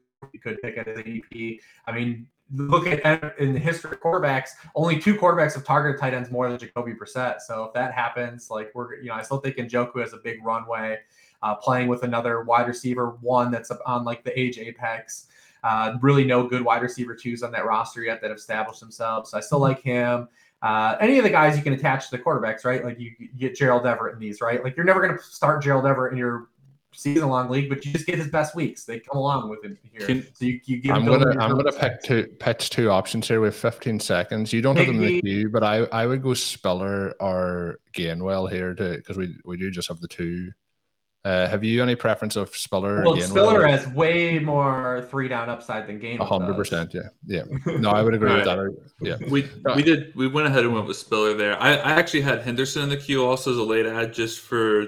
could pick it as ADP. I mean, look at in the history of quarterbacks, only two quarterbacks have targeted tight ends more than Jacoby Brissett. So if that happens, like we're, you know, I still think Njoku has a big runway, uh, playing with another wide receiver one that's on like the age apex. Uh, really, no good wide receiver twos on that roster yet that have established themselves. So I still like him. Uh, any of the guys you can attach to the quarterbacks, right? Like you, you get Gerald Everett in these, right? Like you're never going to start Gerald Everett in your season long league, but you just get his best weeks. They come along with him here. Can- so you, you give I'm gonna I'm gonna pick two pitch two options here. We have 15 seconds. You don't have them in the queue, but I I would go Spiller or Gainwell here to because we we do just have the two. Uh, have you any preference of Spiller? Well, Gainwell? Spiller has way more three down upside than Gainwell. A hundred percent, Yeah, yeah. [laughs] No, I would agree with that. Yeah, We we did we went ahead and went with Spiller there. I, I actually had Henderson in the queue also as a late ad just for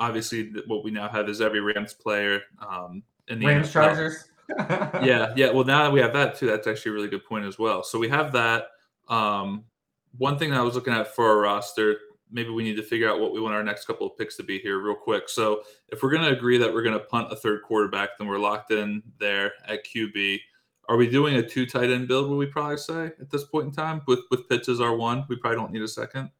obviously what we now have is every Rams player um in the Rams NFL. Chargers. [laughs] [laughs] yeah, yeah. Well, now that we have that too, that's actually a really good point as well. So we have that. Um, one thing I was looking at for our roster, maybe we need to figure out what we want our next couple of picks to be here, real quick. So if we're going to agree that we're going to punt a third quarterback, then we're locked in there at QB. Are we doing a two tight end build? Would we probably say at this point in time with with Pitts as our one? We probably don't need a second.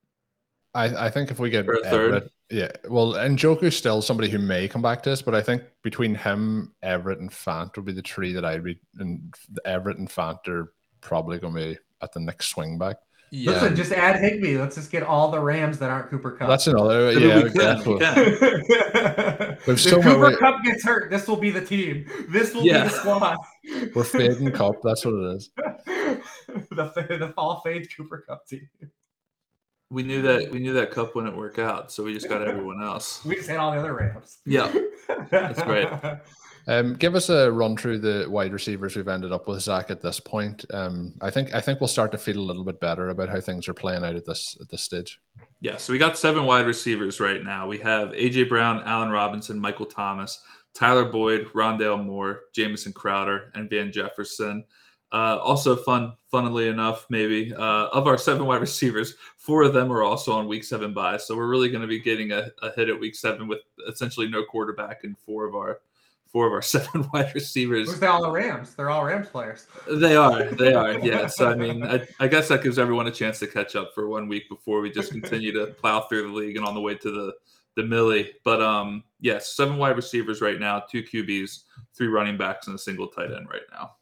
I I think if we get Or a third? Everett, yeah. Well, and Njoku's still somebody who may come back to us, but I think between him, Everett, and Fant would be the three that I'd be. And Everett and Fant are probably going to be at the next swing back. Yeah, Listen, just add Higbee. Let's just get all the Rams that aren't Cooper Kupp. That's another. I Yeah, we can, we exactly. can. [laughs] We've if still Cooper maybe- Kupp gets hurt, this will be the team. This will Yeah. be the squad. [laughs] We're fading Kupp. That's what it is. [laughs] the the fall fade Cooper Kupp team. We knew that we knew that Kupp wouldn't work out, so we just got everyone else. [laughs] we just had all the other Rams. Yeah, that's right. [laughs] Um, give us a run through the wide receivers we've ended up with, Zach. At this point, um, I think I think we'll start to feel a little bit better about how things are playing out at this at this stage. Yeah, so we got seven wide receivers right now. We have AJ Brown, Allen Robinson, Michael Thomas, Tyler Boyd, Rondale Moore, Jamison Crowder, and Van Jefferson. Uh, also, fun, funnily enough, maybe uh, of our seven wide receivers, four of them are also on week seven bye. So we're really going to be getting a, a hit at week seven with essentially no quarterback and four of our four of our [laughs] seven wide receivers. They're all the Rams. They're all Rams players. They are. They are. Yes. I mean, I, I, guess that gives everyone a chance to catch up for one week before we just continue to plow through the league and on the way to the the millie. But um, yes, seven wide receivers right now, two QBs, three running backs, and a single tight end right now.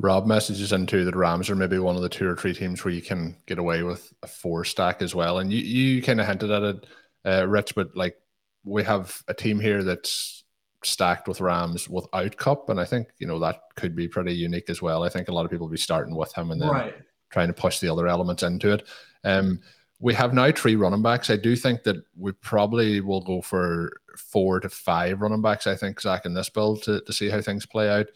Rob messages into that Rams are maybe one of the two or three teams where you can get away with a four stack as well. And you, you kind of hinted at it, uh, Rich, but like we have a team here that's stacked with Rams without Kupp, and I think you know that could be pretty unique as well. I think a lot of people will be starting with him and then right. trying to push the other elements into it. Um, we have now three running backs. I do think that we probably will go for four to five running backs. I think Zach in this build to, to see how things play out.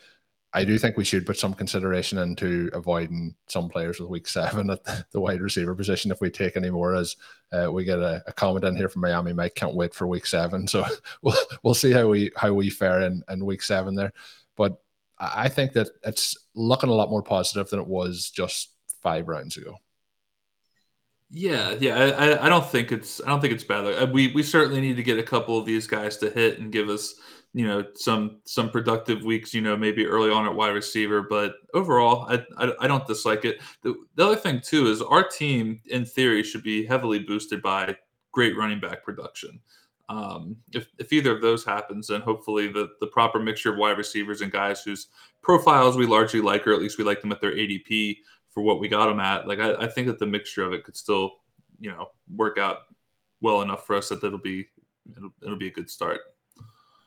I do think we should put some consideration into avoiding some players with week seven at the wide receiver position if we take any more. As uh, we get a, a, comment in here from Miami, Mike can't wait for week seven. [laughs] So we'll we'll see how we how we fare in, in week seven there. But I think that it's looking a lot more positive than it was just five rounds ago. Yeah, yeah, I, I don't think it's I don't think it's bad. We we certainly need to get a couple of these guys to hit and give us you know some some productive weeks you know maybe early on at wide receiver but overall i i, I don't dislike it. The, the other thing too is our team in theory should be heavily boosted by great running back production. Um, if, if either of those happens then hopefully the the proper mixture of wide receivers and guys whose profiles we largely like or at least we like them at their adp for what we got them at like i, I think that the mixture of it could still you know work out well enough for us that that'll be it'll, it'll be a good start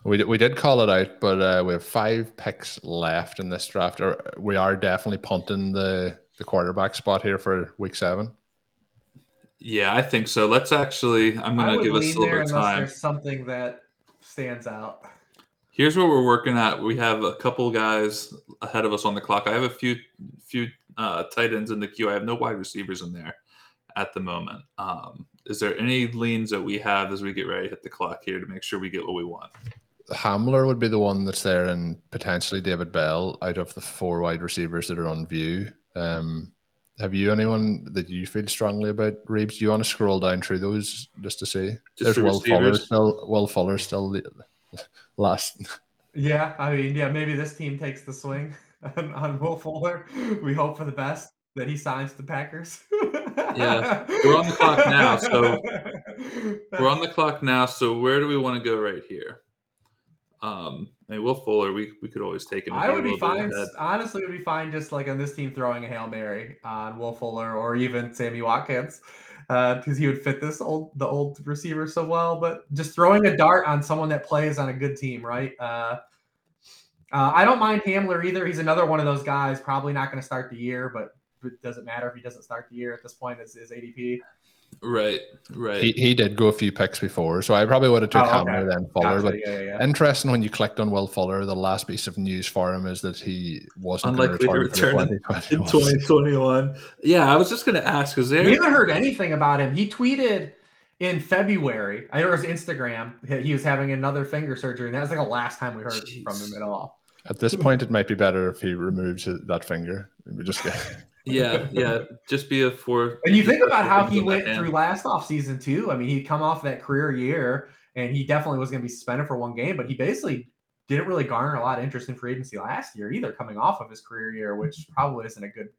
we, we did call it out, but uh, we have five picks left in this draft. We are definitely punting the, the quarterback spot here for week seven. Yeah, I think so. Let's actually. I'm going to give us a little bit of time. There's something that stands out. Here's what we're working at. We have a couple guys ahead of us on the clock. I have a few few uh, tight ends in the queue. I have no wide receivers in there at the moment. Um, is there any leans that we have as we get ready to hit the clock here to make sure we get what we want? Hamler would be the one that's there, and potentially David Bell out of the four wide receivers that are on view. Um, have you anyone that you feel strongly about, Reebs? Do you want to scroll down through those just to see? Just There's Will Fuller still. Will Fuller still [laughs] last. Yeah, I mean, yeah, maybe this team takes the swing [laughs] on, on Will Fuller. We hope for the best that he signs the Packers. yeah, we're on the clock now. So [laughs] we're on the clock now. So where do we want to go right here? Um, I mean, Will Fuller, we, we could always take him. I would be fine. Honestly, would be fine just like on this team throwing a hail mary on Will Fuller or even Sammy Watkins Uh because uh, he would fit this old the old receiver so well. But just throwing a dart on someone that plays on a good team, right? Uh, uh, I don't mind Hamler either. He's another one of those guys. Probably not going to start the year, but it doesn't matter if he doesn't start the year at this point. Is, is ADP. Right, right. He, he did go a few picks before, so I probably would have took oh, okay. Hamler then Fuller. Gotcha. But yeah, yeah. interesting when you clicked on Will Fuller, the last piece of news for him is that he wasn't unlikely to return, in 2021. Yeah, I was just going to ask because we haven't heard anything about him. He tweeted in February. I know it was Instagram. He was having another finger surgery, and that was like the last time we heard Jeez. from him at all. At this point, it might be better if he removes that finger. We just get yeah, [laughs] yeah. Just be a four. And you think about how he went through last off season too. I mean, he'd come off that career year, and he definitely was going to be suspended for one game, but he basically didn't really garner a lot of interest in free agency last year either, coming off of his career year, which probably isn't a good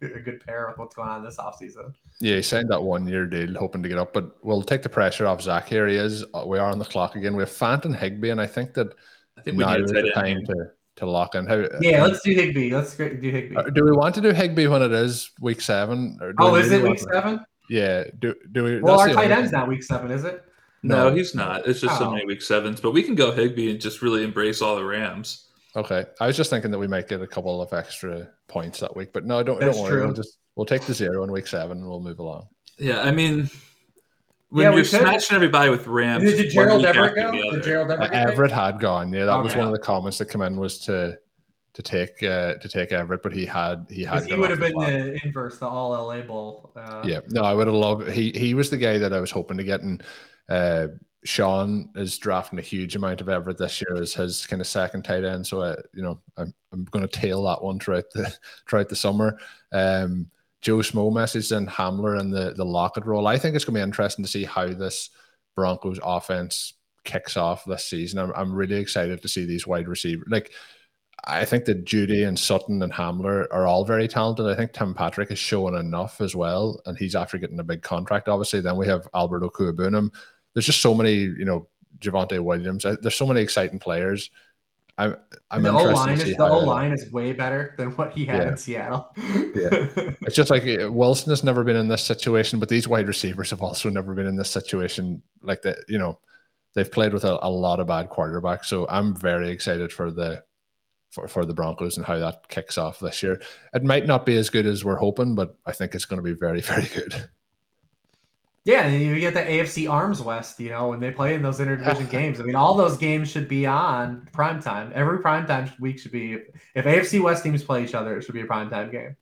a good pair with what's going on this offseason. Yeah, he signed that one year deal, hoping to get up. But we'll take the pressure off Zach. Here he is. Uh, we are on the clock again. We have Fant and Higbee, and I think that I think now is the time to to lock in. How, yeah, let's do Higbee. Let's do Higbee. Uh, do we want to do Higbee when it is week seven? oh, is it week seven? Yeah. Do do we? Well, our tight end's not week seven, is it? No, no he's not. It's just oh. so many week sevens, but we can go Higby and just really embrace all the Rams. Okay, I was just thinking that we might get a couple of extra points that week, but no, don't That's don't worry. True. We'll just we'll take the zero in week seven and we'll move along. Yeah, I mean, when yeah, you're smashing everybody with Rams, did, did Gerald Everett go? Did Gerald Everett, Everett had gone. Yeah, that okay. was one of the comments that came in was to to take uh, to take Everett, but he had he had. He would have been the inverse, the All LA Bowl. Uh, yeah, no, I would have loved. He he was the guy that I was hoping to get, and uh, Sean is drafting a huge amount of Everett this year as his kind of second tight end. So I, uh, you know, I'm I'm going to tail that one throughout the [laughs] throughout the summer. Um, Joe Smo messaged and Hamler and the the Lockett role. I think it's going to be interesting to see how this Broncos offense kicks off this season. I'm I'm really excited to see these wide receivers like I think that Jeudy and Sutton and Hamler are all very talented. I think Tim Patrick is showing enough as well, and he's after getting a big contract. Obviously, then we have Albert Okwuegbunam. There's just so many, you know, Javonte Williams. Uh, there's so many exciting players. I'm, I'm the O line is the O line is way better than what he had yeah. in Seattle. yeah, [laughs] it's just like uh, Wilson has never been in this situation, but these wide receivers have also never been in this situation. Like that, you know, they've played with a, a lot of bad quarterbacks. So I'm very excited for the for, for the Broncos and how that kicks off this year. It might not be as good as we're hoping, but I think it's going to be very, [laughs] very good. Yeah, and you get the AFC Arms West, you know, when they play in those interdivision [laughs] games. I mean, all those games should be on prime time. Every prime time week should be if AFC West teams play each other, it should be a prime time game.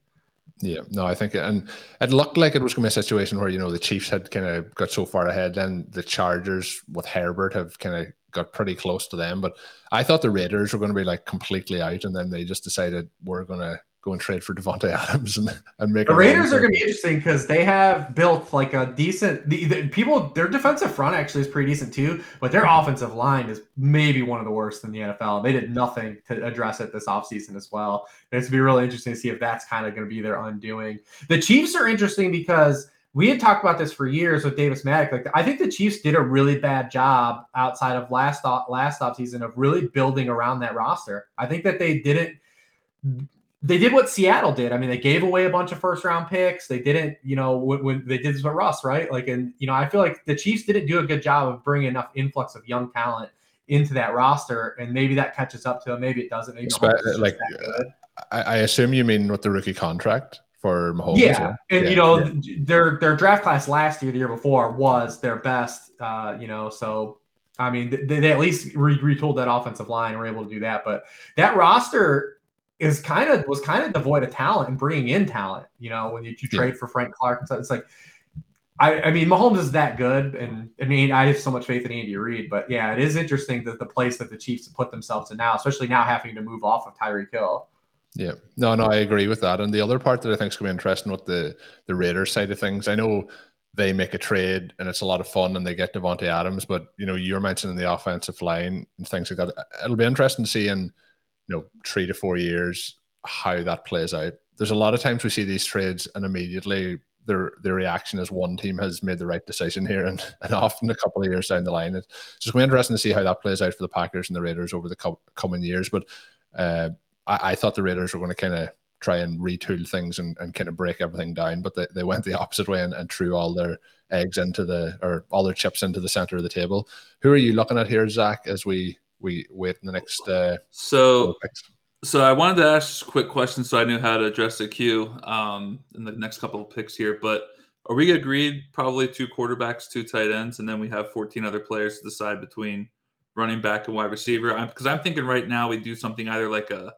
Yeah, no, I think, and it looked like it was going to be a situation where you know the Chiefs had kind of got so far ahead, then the Chargers with Herbert have kind of got pretty close to them. But I thought the Raiders were going to be like completely out, and then they just decided we're going to go and trade for Davante Adams and, and make the Raiders are going to be interesting because they have built like a decent the, the, people their defensive front actually is pretty decent too, but their offensive line is maybe one of the worst in the NFL. They did nothing to address it this offseason as well. And it's going to be really interesting to see if that's kind of going to be their undoing. The Chiefs are interesting because we had talked about this for years with Davis Mattek. Like I think the Chiefs did a really bad job outside of last last off season of really building around that roster. I think that they didn't. They did what Seattle did. I mean, they gave away a bunch of first round picks. They didn't, you know, when, when they did this with Russ, right? Like, and you know, I feel like the Chiefs didn't do a good job of bringing enough influx of young talent into that roster, and maybe that catches up to them. Maybe it doesn't. Maybe like, I, I assume you mean with the rookie contract for Mahomes. Yeah, and yeah, you know yeah. their their draft class last year, the year before, was their best. Uh, you know, so I mean they, they at least re- retooled that offensive line and were able to do that. But that roster is kind of was kind of devoid of talent and bringing in talent. You know, when you, you trade for Frank Clark and stuff, it's like. I, I mean, Mahomes is that good, and I mean, I have so much faith in Andy Reid. But yeah, it is interesting that the place that the Chiefs have put themselves in now, especially now having to move off of Tyreek Hill. Yeah, no, no, I agree with that. And the other part that I think is going to be interesting with the the Raiders side of things, I know they make a trade and it's a lot of fun and they get Davante Adams, but you know you're mentioning the offensive line and things like that. It'll be interesting to see in you know three to four years how that plays out. There's a lot of times we see these trades and immediately their their reaction is one team has made the right decision here, and, [laughs] and often a couple of years down the line, it's just going to be interesting to see how that plays out for the Packers and the Raiders over the co- coming years. But uh, I, I thought the Raiders were going to kind of try and retool things and, and kind of break everything down, but they, they went the [laughs] opposite way and, and threw all their eggs into the or all their chips into the center of the table. Who are you looking at here, Zach, as we we wait in the next uh so so I wanted to ask a quick question so I knew how to address the queue um in the next couple of picks here, but are we agreed probably two quarterbacks, two tight ends, and then we have 14 other players to decide between running back and wide receiver? Because I'm, I'm thinking right now we do something either like a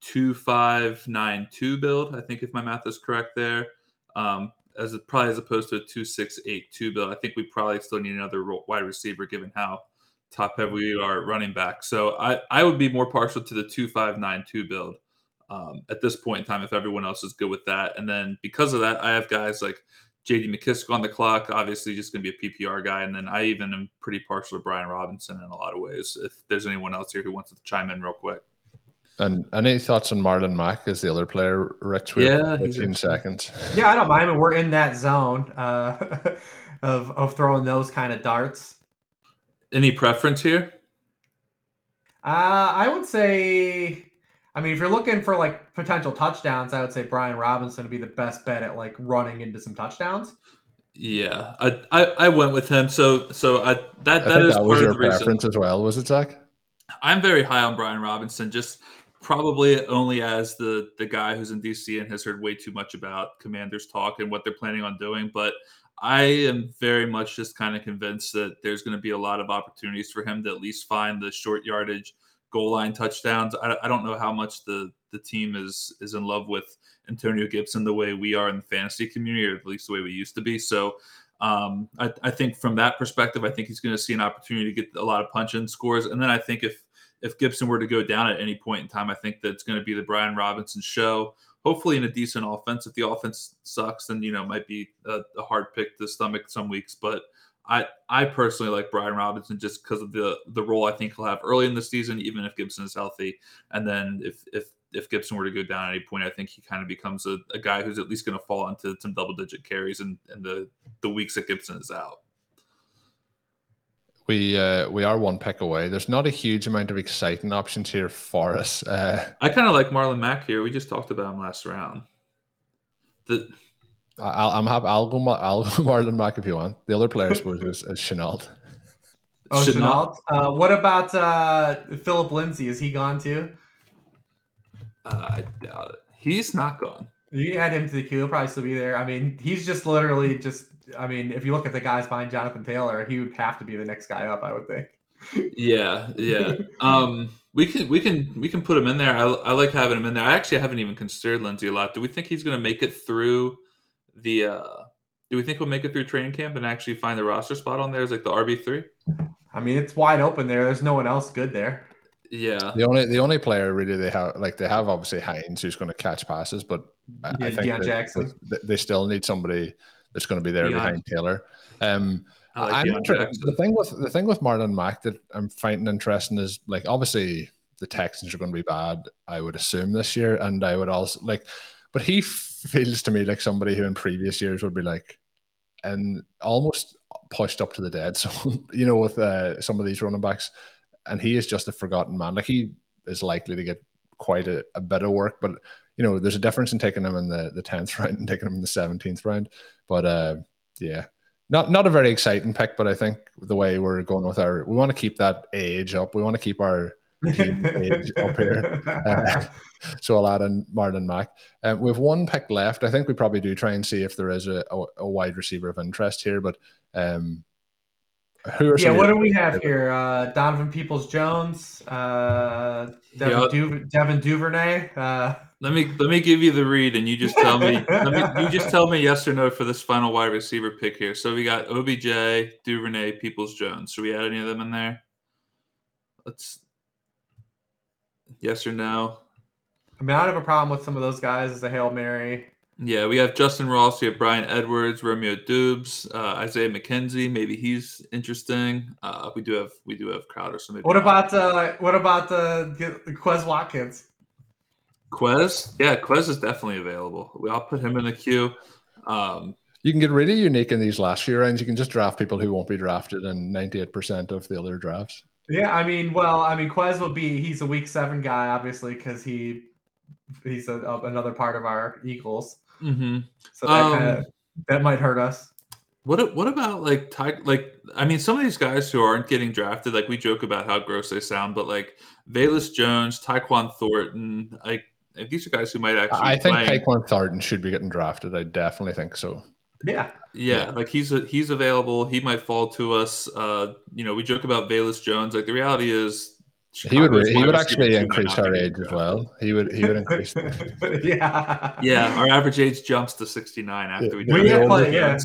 two five nine two build. I think if my math is correct there, um, as a, probably as opposed to a two six eight two build. I think we probably still need another wide receiver given how top heavy we are running back. So I I would be more partial to the two five nine two build. Um, at this point in time, if everyone else is good with that, and then because of that, I have guys like J.D. McKissic on the clock, obviously just going to be a PPR guy, and then I even am pretty partial to Brian Robinson in a lot of ways. If there's anyone else here who wants to chime in real quick. And any thoughts on Marlon Mack as the other player, Rich? Yeah, 15 seconds. Yeah, I don't mind. We're in that zone uh, [laughs] of of throwing those kind of darts. Any preference here? Uh, I would say, I mean, if you're looking for like potential touchdowns, I would say Brian Robinson would be the best bet at like running into some touchdowns. Yeah, I I, I went with him. So so I that I that is that was your preference reason. as well. Was it Zach? I'm very high on Brian Robinson. Just probably only as the the guy who's in DC and has heard way too much about Commanders talk and what they're planning on doing. But I am very much just kind of convinced that there's going to be a lot of opportunities for him to at least find the short yardage goal line touchdowns. I, I don't know how much the the team is is in love with Antonio Gibson the way we are in the fantasy community, or at least the way we used to be. So um, I, I, think from that perspective, I think he's going to see an opportunity to get a lot of punch in scores. And then I think if if Gibson were to go down at any point in time, I think that's going to be the Brian Robinson show. Hopefully, in a decent offense. If the offense sucks, then you know it might be a, a hard pick to stomach some weeks. But I I personally like Brian Robinson just because of the the role I think he'll have early in the season, even if Gibson is healthy. And then if if if Gibson were to go down at any point, I think he kind of becomes a, a guy who's at least going to fall into some double digit carries in, in the the weeks that Gibson is out. We uh, we are one pick away. There's not a huge amount of exciting options here for us. Uh, I kind of like Marlon Mack here. We just talked about him last round. The I'll, I'm happy. I'll go. I'll go [laughs] Marlon Mack if you want. The other player, I suppose, is, is Shenault. Oh, Shenault. Uh, what about uh, Phillip Lindsay? Is he gone too? Uh, I doubt it. He's not gone. You add him to the queue, he'll probably still be there. I mean, he's just literally just. I mean, if you look at the guys behind Jonathan Taylor, he would have to be the next guy up. I would think. Yeah, yeah. um, we can we can we can put him in there. I, I like having him in there. I actually haven't even considered Lindsay a lot. Do we think he's going to make it through the? uh Do we think we'll make it through training camp and actually find the roster spot on there as like the RB three? I mean, it's wide open there. There's no one else good there. Yeah. The only the only player really they have like they have obviously Hines who's going to catch passes, but yeah, I think Jackson. They, they, still need somebody that's going to be there Deion. behind Taylor. Um, like I'm the thing with the thing with Marlon Mack that I'm finding interesting is like obviously the Texans are going to be bad. I would assume this year, and I would also like, but he feels to me like somebody who in previous years would be like, and almost pushed up to the dead. [laughs] So you know, with uh, some of these running backs, and he is just a forgotten man. Like he is likely to get quite a, a bit of work, but you know, there's a difference in taking him in the the tenth [laughs] round and taking him in the seventeenth round. But uh, yeah, not not a very exciting pick. But I think the way we're going with our, we want to keep that age up. We want to keep our team [laughs] age up here. Uh, so I'll add in Marlon Mack. Uh, we have one pick left. I think we probably do try and see if there is a, a, a wide receiver of interest here, but um, who are yeah, what do we have here? Uh, Donovan Peoples Jones, uh, Devin, yep. du- Devin Duvernay. Uh, let me let me give you the read, and you just tell me. let me you just tell me yes or no for this final wide receiver pick here. So we got OBJ, Duvernay, Peoples Jones. Should we add any of them in there? Let's yes or no. I mean, I don't have a problem with some of those guys as a hail mary. Yeah, we have Justyn Ross, we have Bryan Edwards, Romeo Doubs, uh, Isaiah McKenzie. Maybe he's interesting. Uh, we do have we do have Crowder. So maybe what about uh, what about uh, Quez Watkins? Quez, yeah, Quez is definitely available. We all put him in the queue. Um, you can get really unique in these last few rounds. You can just draft people who won't be drafted in ninety eight percent of the other drafts. Yeah, I mean, well, I mean, Quez will be he's a week seven guy, obviously, because he he's a, another part of our Eagles. Mm-hmm. So that um, kind of that might hurt us. What what about like Ty, like I mean some of these guys who aren't getting drafted like we joke about how gross they sound but like Velus Jones, Tyquan Thornton, like these are guys who might actually. I think Tyquan Thornton should be getting drafted. I definitely think so. Yeah. Yeah, like he's a, he's available. He might fall to us. Uh, you know, we joke about Velus Jones. Like the reality is, he would he would actually increase our age as well. He would he would increase. [laughs] yeah, yeah. Our average age jumps to sixty nine after we. We have play, yeah.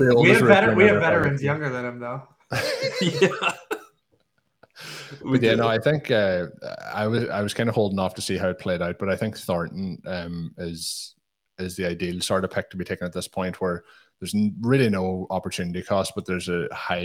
we have better, we have veterans younger than him though. [laughs] [laughs] yeah. But yeah, no, I think uh, I was I was kind of holding off to see how it played out, but I think Thornton um, is is the ideal sort of pick to be taken at this point, where there's really no opportunity cost, but there's a high,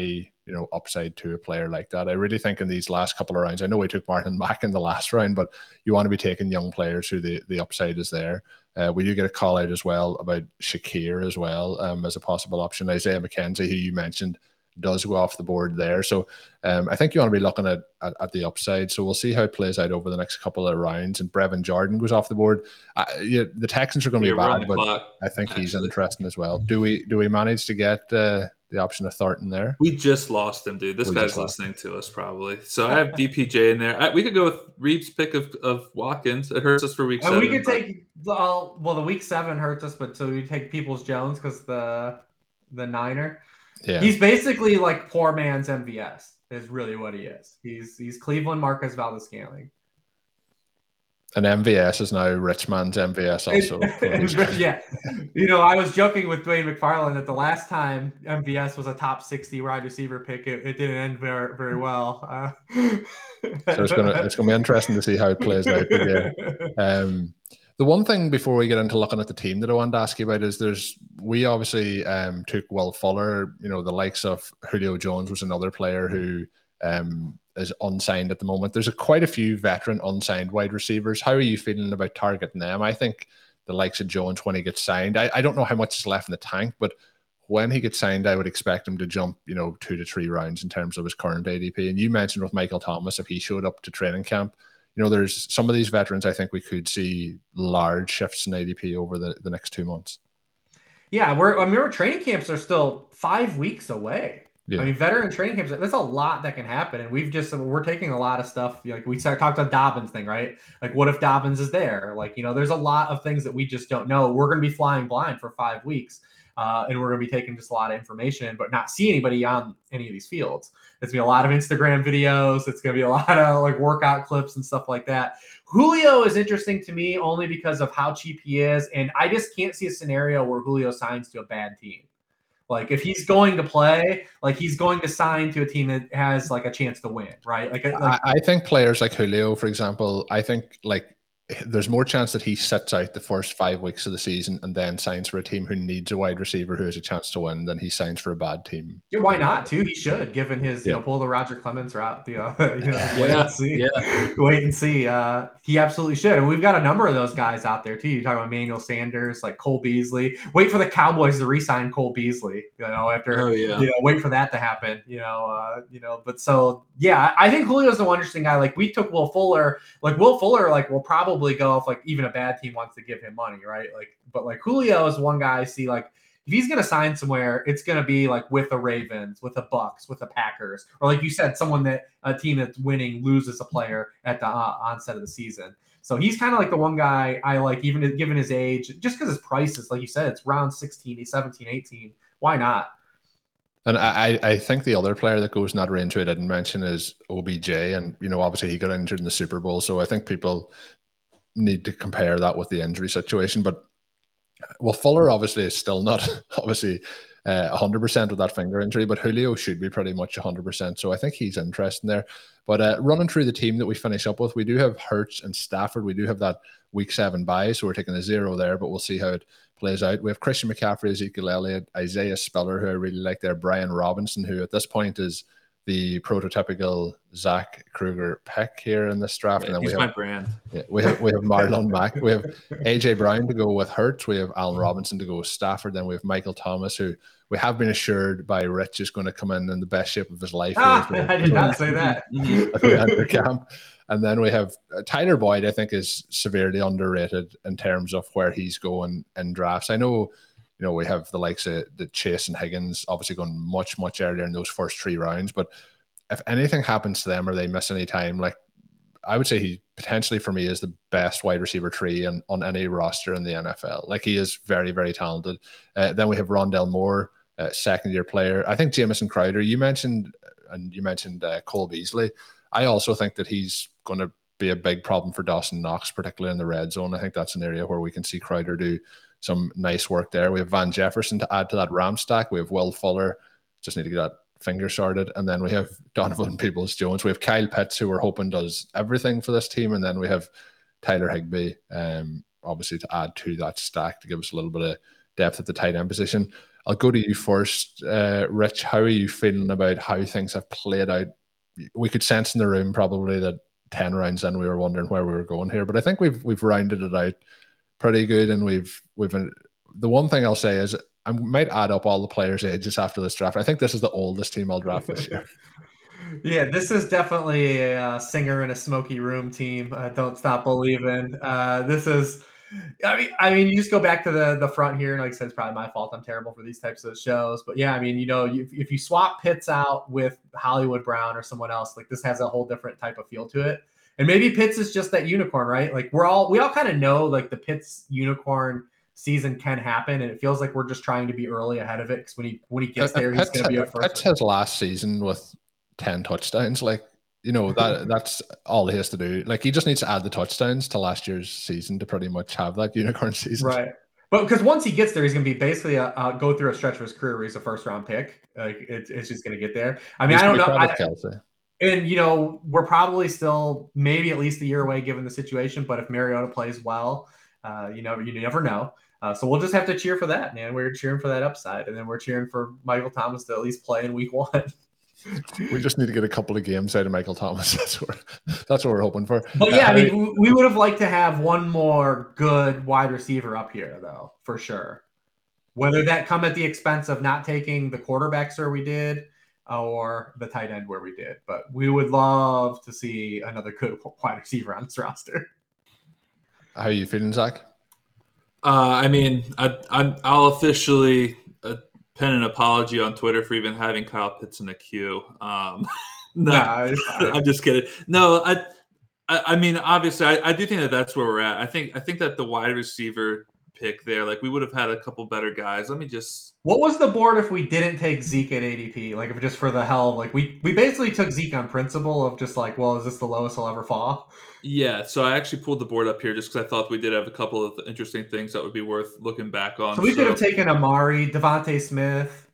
you know, upside to a player like that. I really think in these last couple of rounds, I know we took Martin [laughs] back in the last round, but you want to be taking young players who the, the upside is there. Uh, we do get a call out as well about Shakir as well um, as a possible option. Isaiah McKenzie, who you mentioned, does go off the board there. So um, I think you want to be looking at, at, at the upside. So we'll see how it plays out over the next couple of rounds. And Brevin Jordan goes off the board. Uh, yeah, the Texans are going to be bad, but clock, I think actually. he's interesting as well. Do we do we manage to get uh, the option of Thornton there? We just lost him, dude. This we guy's listening to us probably. So I have DPJ in there. I, we could go with Reebs' pick of, of Watkins. It hurts us for week and seven. We could take well, well, the week seven hurts us, but so we take Peoples Jones because the the Niner. Yeah. He's basically like poor man's MVS. Is really what he is. He's he's Cleveland Marquez Valdes-Scantling. And MVS is now rich man's MVS also. [laughs] yeah. You know, I was joking with Dwain McFarland that the last time MVS was a top 60 wide receiver pick, it, it didn't end very very well. Uh, so it's gonna it's gonna be interesting to see how it plays out again. [laughs] Um, the one thing before we get into looking at the team that I wanted to ask you about is there's we obviously um, took Will Fuller, you know, the likes of Julio Jones was another player who um, is unsigned at the moment. There's a, quite a few veteran unsigned wide receivers. How are you feeling about targeting them? I think the likes of Jones when he gets signed. I, I don't know how much is left in the tank, but when he gets signed, I would expect him to jump, you know, two to three rounds in terms of his current ADP. And you mentioned with Michael Thomas, if he showed up to training camp, you know, there's some of these veterans. I think we could see large shifts in ADP over the, the next two months. Yeah, we're I mean, our training camps are still five weeks away. Yeah. I mean, veteran training camps, there's a lot that can happen. And we've just, we're taking a lot of stuff. Like we talked about Dobbins thing, right? Like, what if Dobbins is there? Like, you know, there's a lot of things that we just don't know. We're going to be flying blind for five weeks. Uh, and we're going to be taking just a lot of information, but not see anybody on any of these fields. It's going to be a lot of Instagram videos. It's going to be a [laughs] lot of like workout clips and stuff like that. Julio is interesting to me only because of how cheap he is. And I just can't see a scenario where Julio signs to a bad team. Like if he's going to play, like he's going to sign to a team that has like a chance to win, right? Like, like I, I think players like Julio, for example, I think like there's more chance that he sits out the first five weeks of the season and then signs for a team who needs a wide receiver who has a chance to win than he signs for a bad team. Yeah, why not? Too, he should, given his yeah. you know pull the Roger Clemens route. You know, [laughs] you know yeah, wait and see. Yeah. wait and see. Uh, he absolutely should, and we've got a number of those guys out there too. You talk about Manuel Sanders, like Cole Beasley. Wait for the Cowboys to re-sign Cole Beasley. You know, after oh, yeah. you know, wait for that to happen. You know, uh, you know, but so yeah, I think Julio's the one interesting guy. Like we took Will Fuller. Like Will Fuller, like will probably go if like even a bad team wants to give him money, right? Like, but like Julio is one guy I see like if he's gonna sign somewhere, it's gonna be like with the Ravens, with the Bucks, with the Packers, or like you said, someone that a team that's winning loses a player at the uh, onset of the season. So he's kind of like the one guy I like, even given his age, just because his price is like you said, it's round 16, 17, 18. Why not? And I, I think the other player that goes in that range I didn't mention is OBJ. And, you know, obviously he got injured in the Super Bowl. So I think people need to compare that with the injury situation. But well, Fuller obviously is still not [laughs] obviously uh, 100% with that finger injury, but Julio should be pretty much 100%. So I think he's interesting there. But uh, running through the team that we finish up with, we do have Hurts and Stafford. We do have that week seven bye, so we're taking a zero there, but we'll see how it plays out. We have Christian McCaffrey, Ezekiel Elliott, Isaiah Spiller, who I really like there, Brian Robinson, who at this point is – the prototypical Zach Krueger pick here in this draft. Yeah, and then we have, my brand. Yeah, we have we have Marlon [laughs] Mack. We have AJ Brown to go with Hurts. We have Allen Robinson to go with Stafford. Then we have Michael Thomas, who we have been assured by Rich is going to come in in the best shape of his life. Ah, I did not say that. [laughs] camp. And then we have uh, Tyler Boyd. I think is severely underrated in terms of where he's going in drafts. I know you know, we have the likes of the Chase and Higgins obviously going much, much earlier in those first three rounds. But if anything happens to them or they miss any time, like I would say he potentially for me is the best wide receiver tree on, on any roster in the NFL. Like he is very, very talented. Uh, then we have Rondale Moore, uh, second year player. I think Jamison Crowder, you mentioned, and you mentioned uh, Cole Beasley. I also think that he's going to be a big problem for Dawson Knox, particularly in the red zone. I think that's an area where we can see Crowder do some nice work there. We have Van Jefferson to add to that Ram stack. We have Will Fuller. Just need to get that finger sorted. And then we have [laughs] Donovan Peoples Jones. We have Kyle Pitts, who we're hoping does everything for this team. And then we have Tyler Higbee, um, obviously, to add to that stack to give us a little bit of depth at the tight end position. I'll go to you first, uh, Rich. How are you feeling about how things have played out? We could sense in the room probably that 10 rounds in we were wondering where we were going here, but I think we've we've rounded it out pretty good. And we've we've been, the one thing I'll say is I might add up all the players' ages after this draft. I think this is the oldest team I'll draft this year. [laughs] yeah, this is definitely a, singer in a smoky room team. Uh, don't stop believing. Uh, this is. I mean, I mean, you just go back to the the front here, and like I said, it's probably my fault. I'm terrible for these types of shows, but yeah, I mean, you know, you, if you swap Pitts out with Hollywood Brown or someone else, like this has a whole different type of feel to it. And maybe Pitts is just that unicorn, right? Like we're all we all kind of know like the Pitts unicorn season can happen, and it feels like we're just trying to be early ahead of it because when he when he gets there, he's going to be a first. That's his last season with ten touchdowns. Like you know that [laughs] that's all he has to do. Like he just needs to add the touchdowns to last year's season to pretty much have that unicorn [laughs] season. Right. But because once he gets there, he's going to be basically a, a, go through a stretch of his career where he's a first round pick. Like it's, it's just going to get there. I mean, he's I don't know. I, and you know, we're probably still maybe at least a year away given the situation. But if Mariota plays well, uh, you know, you never know. Uh, so we'll just have to cheer for that, man. We're cheering for that upside, and then we're cheering for Michael Thomas to at least play in Week One. [laughs] we just need to get a couple of games out of Michael Thomas. [laughs] That's what that's what we're hoping for. But yeah, uh, I mean, we would have liked to have one more good wide receiver up here, though, for sure. Whether that come at the expense of not taking the quarterbacks where we did, or the tight end where we did, but we would love to see another good [laughs] wide receiver on this roster. How are you feeling, Zach? Uh, I mean, I, I, will officially pen an apology on Twitter for even having Kyle Pitts in the queue. Um, [laughs] no, nah, [laughs] I'm just kidding. No, I, I, I mean, obviously, I, I, do think that that's where we're at. I think, I think that the wide receiver pick there, like we would have had a couple better guys. Let me just. What was the board if we didn't take Zeke at ADP? Like, if just for the hell, like we we basically took Zeke on principle of just like, well, is this the lowest I'll ever fall? Yeah, so I actually pulled the board up here just because I thought we did have a couple of interesting things that would be worth looking back on. So we so. could have taken Amari, DeVonta Smith.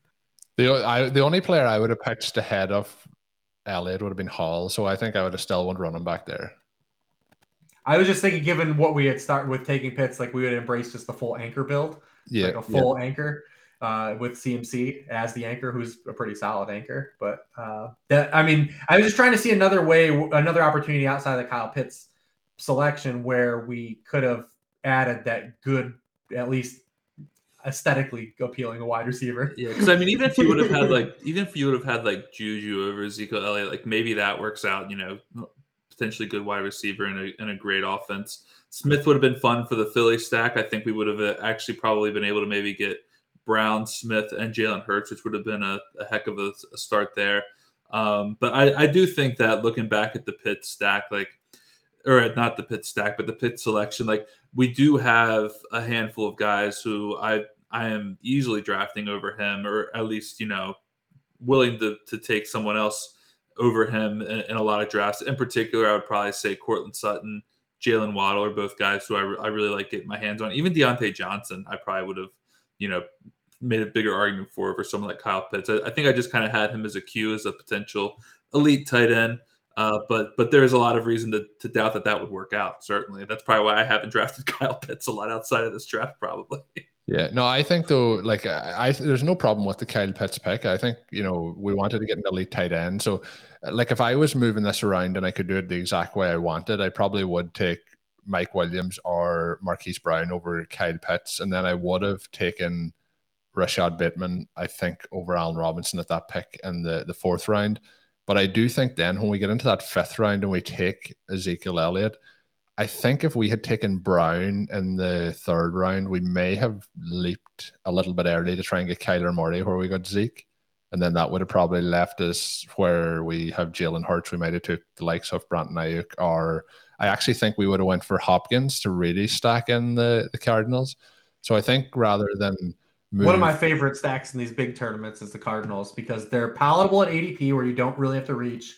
The I, the only player I would have pitched ahead of Elliott would have been Hall, so I think I would have still went running back there. I was just thinking, given what we had started with taking Pitts, like we would embrace just the full anchor build, yeah, like a full yeah. anchor uh, with CMC as the anchor, who's a pretty solid anchor. But uh, that, I mean, I was just trying to see another way, another opportunity outside of the Kyle Pitts selection where we could have added that good, at least aesthetically appealing a wide receiver. Yeah, because I mean, even if you would have had [laughs] like, even if you would have had like Juju over Ezekiel Elliott, like maybe that works out. You know, potentially good wide receiver and a, and a great offense. Smith would have been fun for the Philly stack. I think we would have uh, actually probably been able to maybe get Brown, Smith, and Jalen Hurts, which would have been a, a heck of a, a start there. Um, but I, I, do think that looking back at the Pitts stack, like, or not the Pitts stack, but the Pitts selection, like we do have a handful of guys who I I am easily drafting over him, or at least you know willing to to take someone else over him in, in a lot of drafts. In particular, I would probably say Courtland Sutton, Jaylen Waddle are both guys who I, I really like getting my hands on. Even Diontae Johnson, I probably would have you know made a bigger argument for for someone like Kyle Pitts. I, I think I just kind of had him as a cue as a potential elite tight end. Uh, but but there's a lot of reason to, to doubt that that would work out. Certainly, that's probably why I haven't [laughs] drafted Kyle Pitts a lot outside of this draft. Probably. Yeah, no, I think though, like I, I, there's no problem with the Kyle Pitts pick. I think you know we wanted to get an elite tight end, so uh, like if I was moving this around and I could do it the exact way I wanted, I probably would take Mike Williams or Marquise Brown over Kyle Pitts, and then I would have taken Rashod Bateman, I think, over Allen Robinson at that pick in the, the fourth round. But I do think then when we get into that fifth round and we take Ezekiel Elliott, I think if we had taken Brown in the third round, we may have leaped a little bit early to try and get Kyler Murray where we got Zeke. And then that would have probably left us where we have Jalen Hurts. We might have took the likes of Brandon Aiyuk, or I actually think we would have went for Hopkins to really stack in the, the Cardinals. So I think rather than Move. One of my favorite stacks in these big tournaments is the Cardinals because they're palatable at ADP where you don't really have to reach.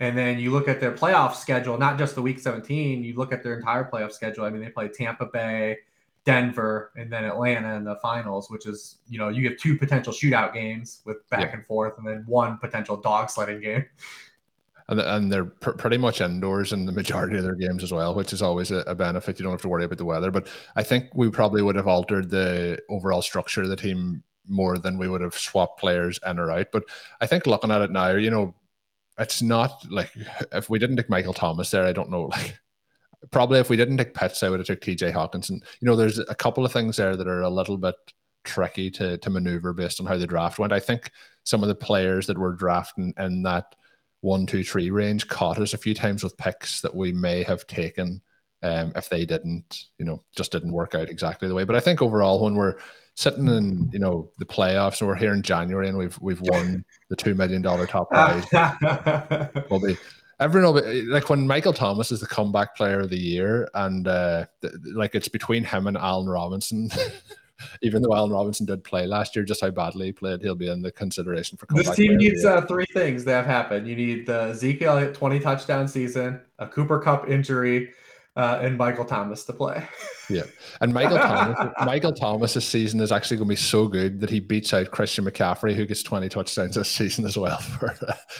And then you look at their playoff schedule, not just the week 17, you look at their entire playoff schedule. I mean, they play Tampa Bay, Denver, and then Atlanta in the finals, which is, you know, you have two potential shootout games with back yeah. and forth and then one potential dog sledding game and, and they're pr- pretty much indoors in the majority of their games as well, which is always a, a, benefit. You don't have to worry about the weather. But I think we probably would have altered the overall structure of the team more than we would have swapped players in or out. But I think looking at it now, you know, it's not like if we didn't take Michael Thomas there, I don't know, like probably if we didn't take Pitts, I would have took TJ Hockenson. You know, there's a couple of things there that are a little bit tricky to to maneuver based on how the draft went. I think some of the players that were drafting in that one, two, three range caught us a few times with picks that we may have taken um, if they didn't, you know, just didn't work out exactly the way. But I think overall, when we're sitting in, you know, the playoffs and we're here in January and we've we've won the two million dollar top [laughs] prize, we'll be. everyone will be, like when Michael Thomas is the comeback player of the year, and uh, th- like it's between him and Allen Robinson. [laughs] Even though Allen Robinson did play last year, just how badly he played, he'll be in the consideration for. This team needs uh, three things that have happened. You need the Ezekiel 20 touchdown season, a Cooper Kupp injury, uh, and Michael Thomas to play. yeah, and Michael [laughs] Thomas, Michael Thomas's season is actually going to be so good that he beats out Christian McCaffrey, who gets twenty touchdowns this season as well [laughs] for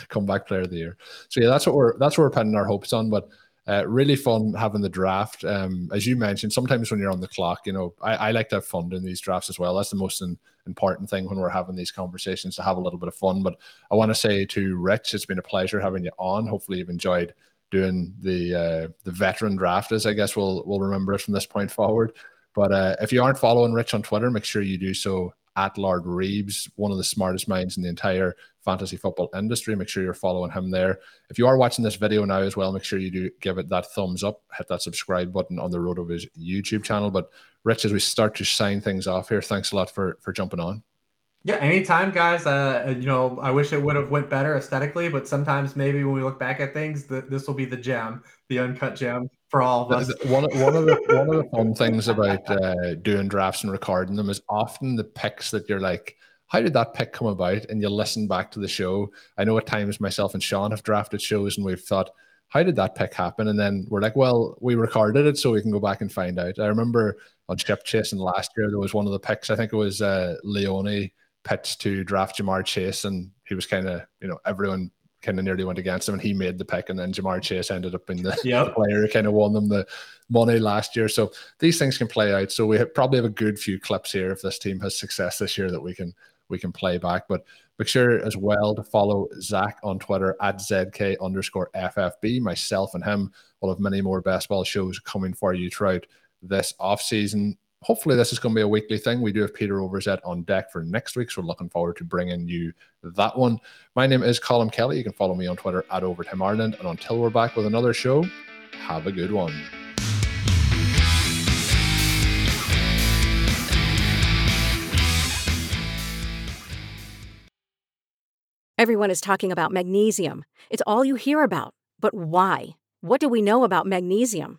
comeback player of the year. So yeah, that's what we're that's what we're pinning our hopes on. But uh, really fun having the draft. Um, as you mentioned, sometimes when you're on the clock, you know, I, I like to have fun doing these drafts as well. That's the most in, important thing when we're having these conversations to have a little bit of fun. But I want to say to Rich, it's been a pleasure having you on. Hopefully, you've enjoyed doing the uh, the veteran draft as I guess we'll we'll remember it from this point forward. But uh, if you aren't following Rich on Twitter, make sure you do so at Lord Reebs, one of the smartest minds in the entire fantasy football industry. Make sure you're following him there. If you are watching this video now as well, make sure you do give it that thumbs up, hit that subscribe button on the RotoViz YouTube channel. But Rich, as we start to sign things off here, thanks a lot for for jumping on. Yeah, anytime, guys. Uh, you know, I wish it would have went better aesthetically, but sometimes maybe when we look back at things, this will be the gem, the uncut gem for all of us. One, one of the one of the [laughs] fun things about uh, doing drafts and recording them is often the picks that you're like, how did that pick come about? And you listen back to the show. I know at times myself and Sean have drafted shows and we've thought, how did that pick happen? And then we're like, well, we recorded it so we can go back and find out. I remember on Chip Chasing last year, there was one of the picks, I think it was uh, Leone pitched to draft Ja'Marr Chase, and he was kind of, you know, everyone kind of nearly went against him, and he made the pick, and then Ja'Marr Chase ended up being the, [laughs] yep. the player who kind of won them the money last year. So these things can play out. So we have, probably have a good few clips here if this team has success this year that we can we can play back. But make sure as well to follow Zach on Twitter at ZK underscore FFB. Myself and him will have many more best ball shows coming for you throughout this off season hopefully this is going to be a weekly thing. We do have Peter Overzet on deck for next week, so we're looking forward to bringing you that one. My name is Colm Kelly. You can follow me on Twitter at Overtime Ireland, and until we're back with another show, have a good one. Everyone is talking about magnesium. It's all you hear about. But why? What do we know about magnesium?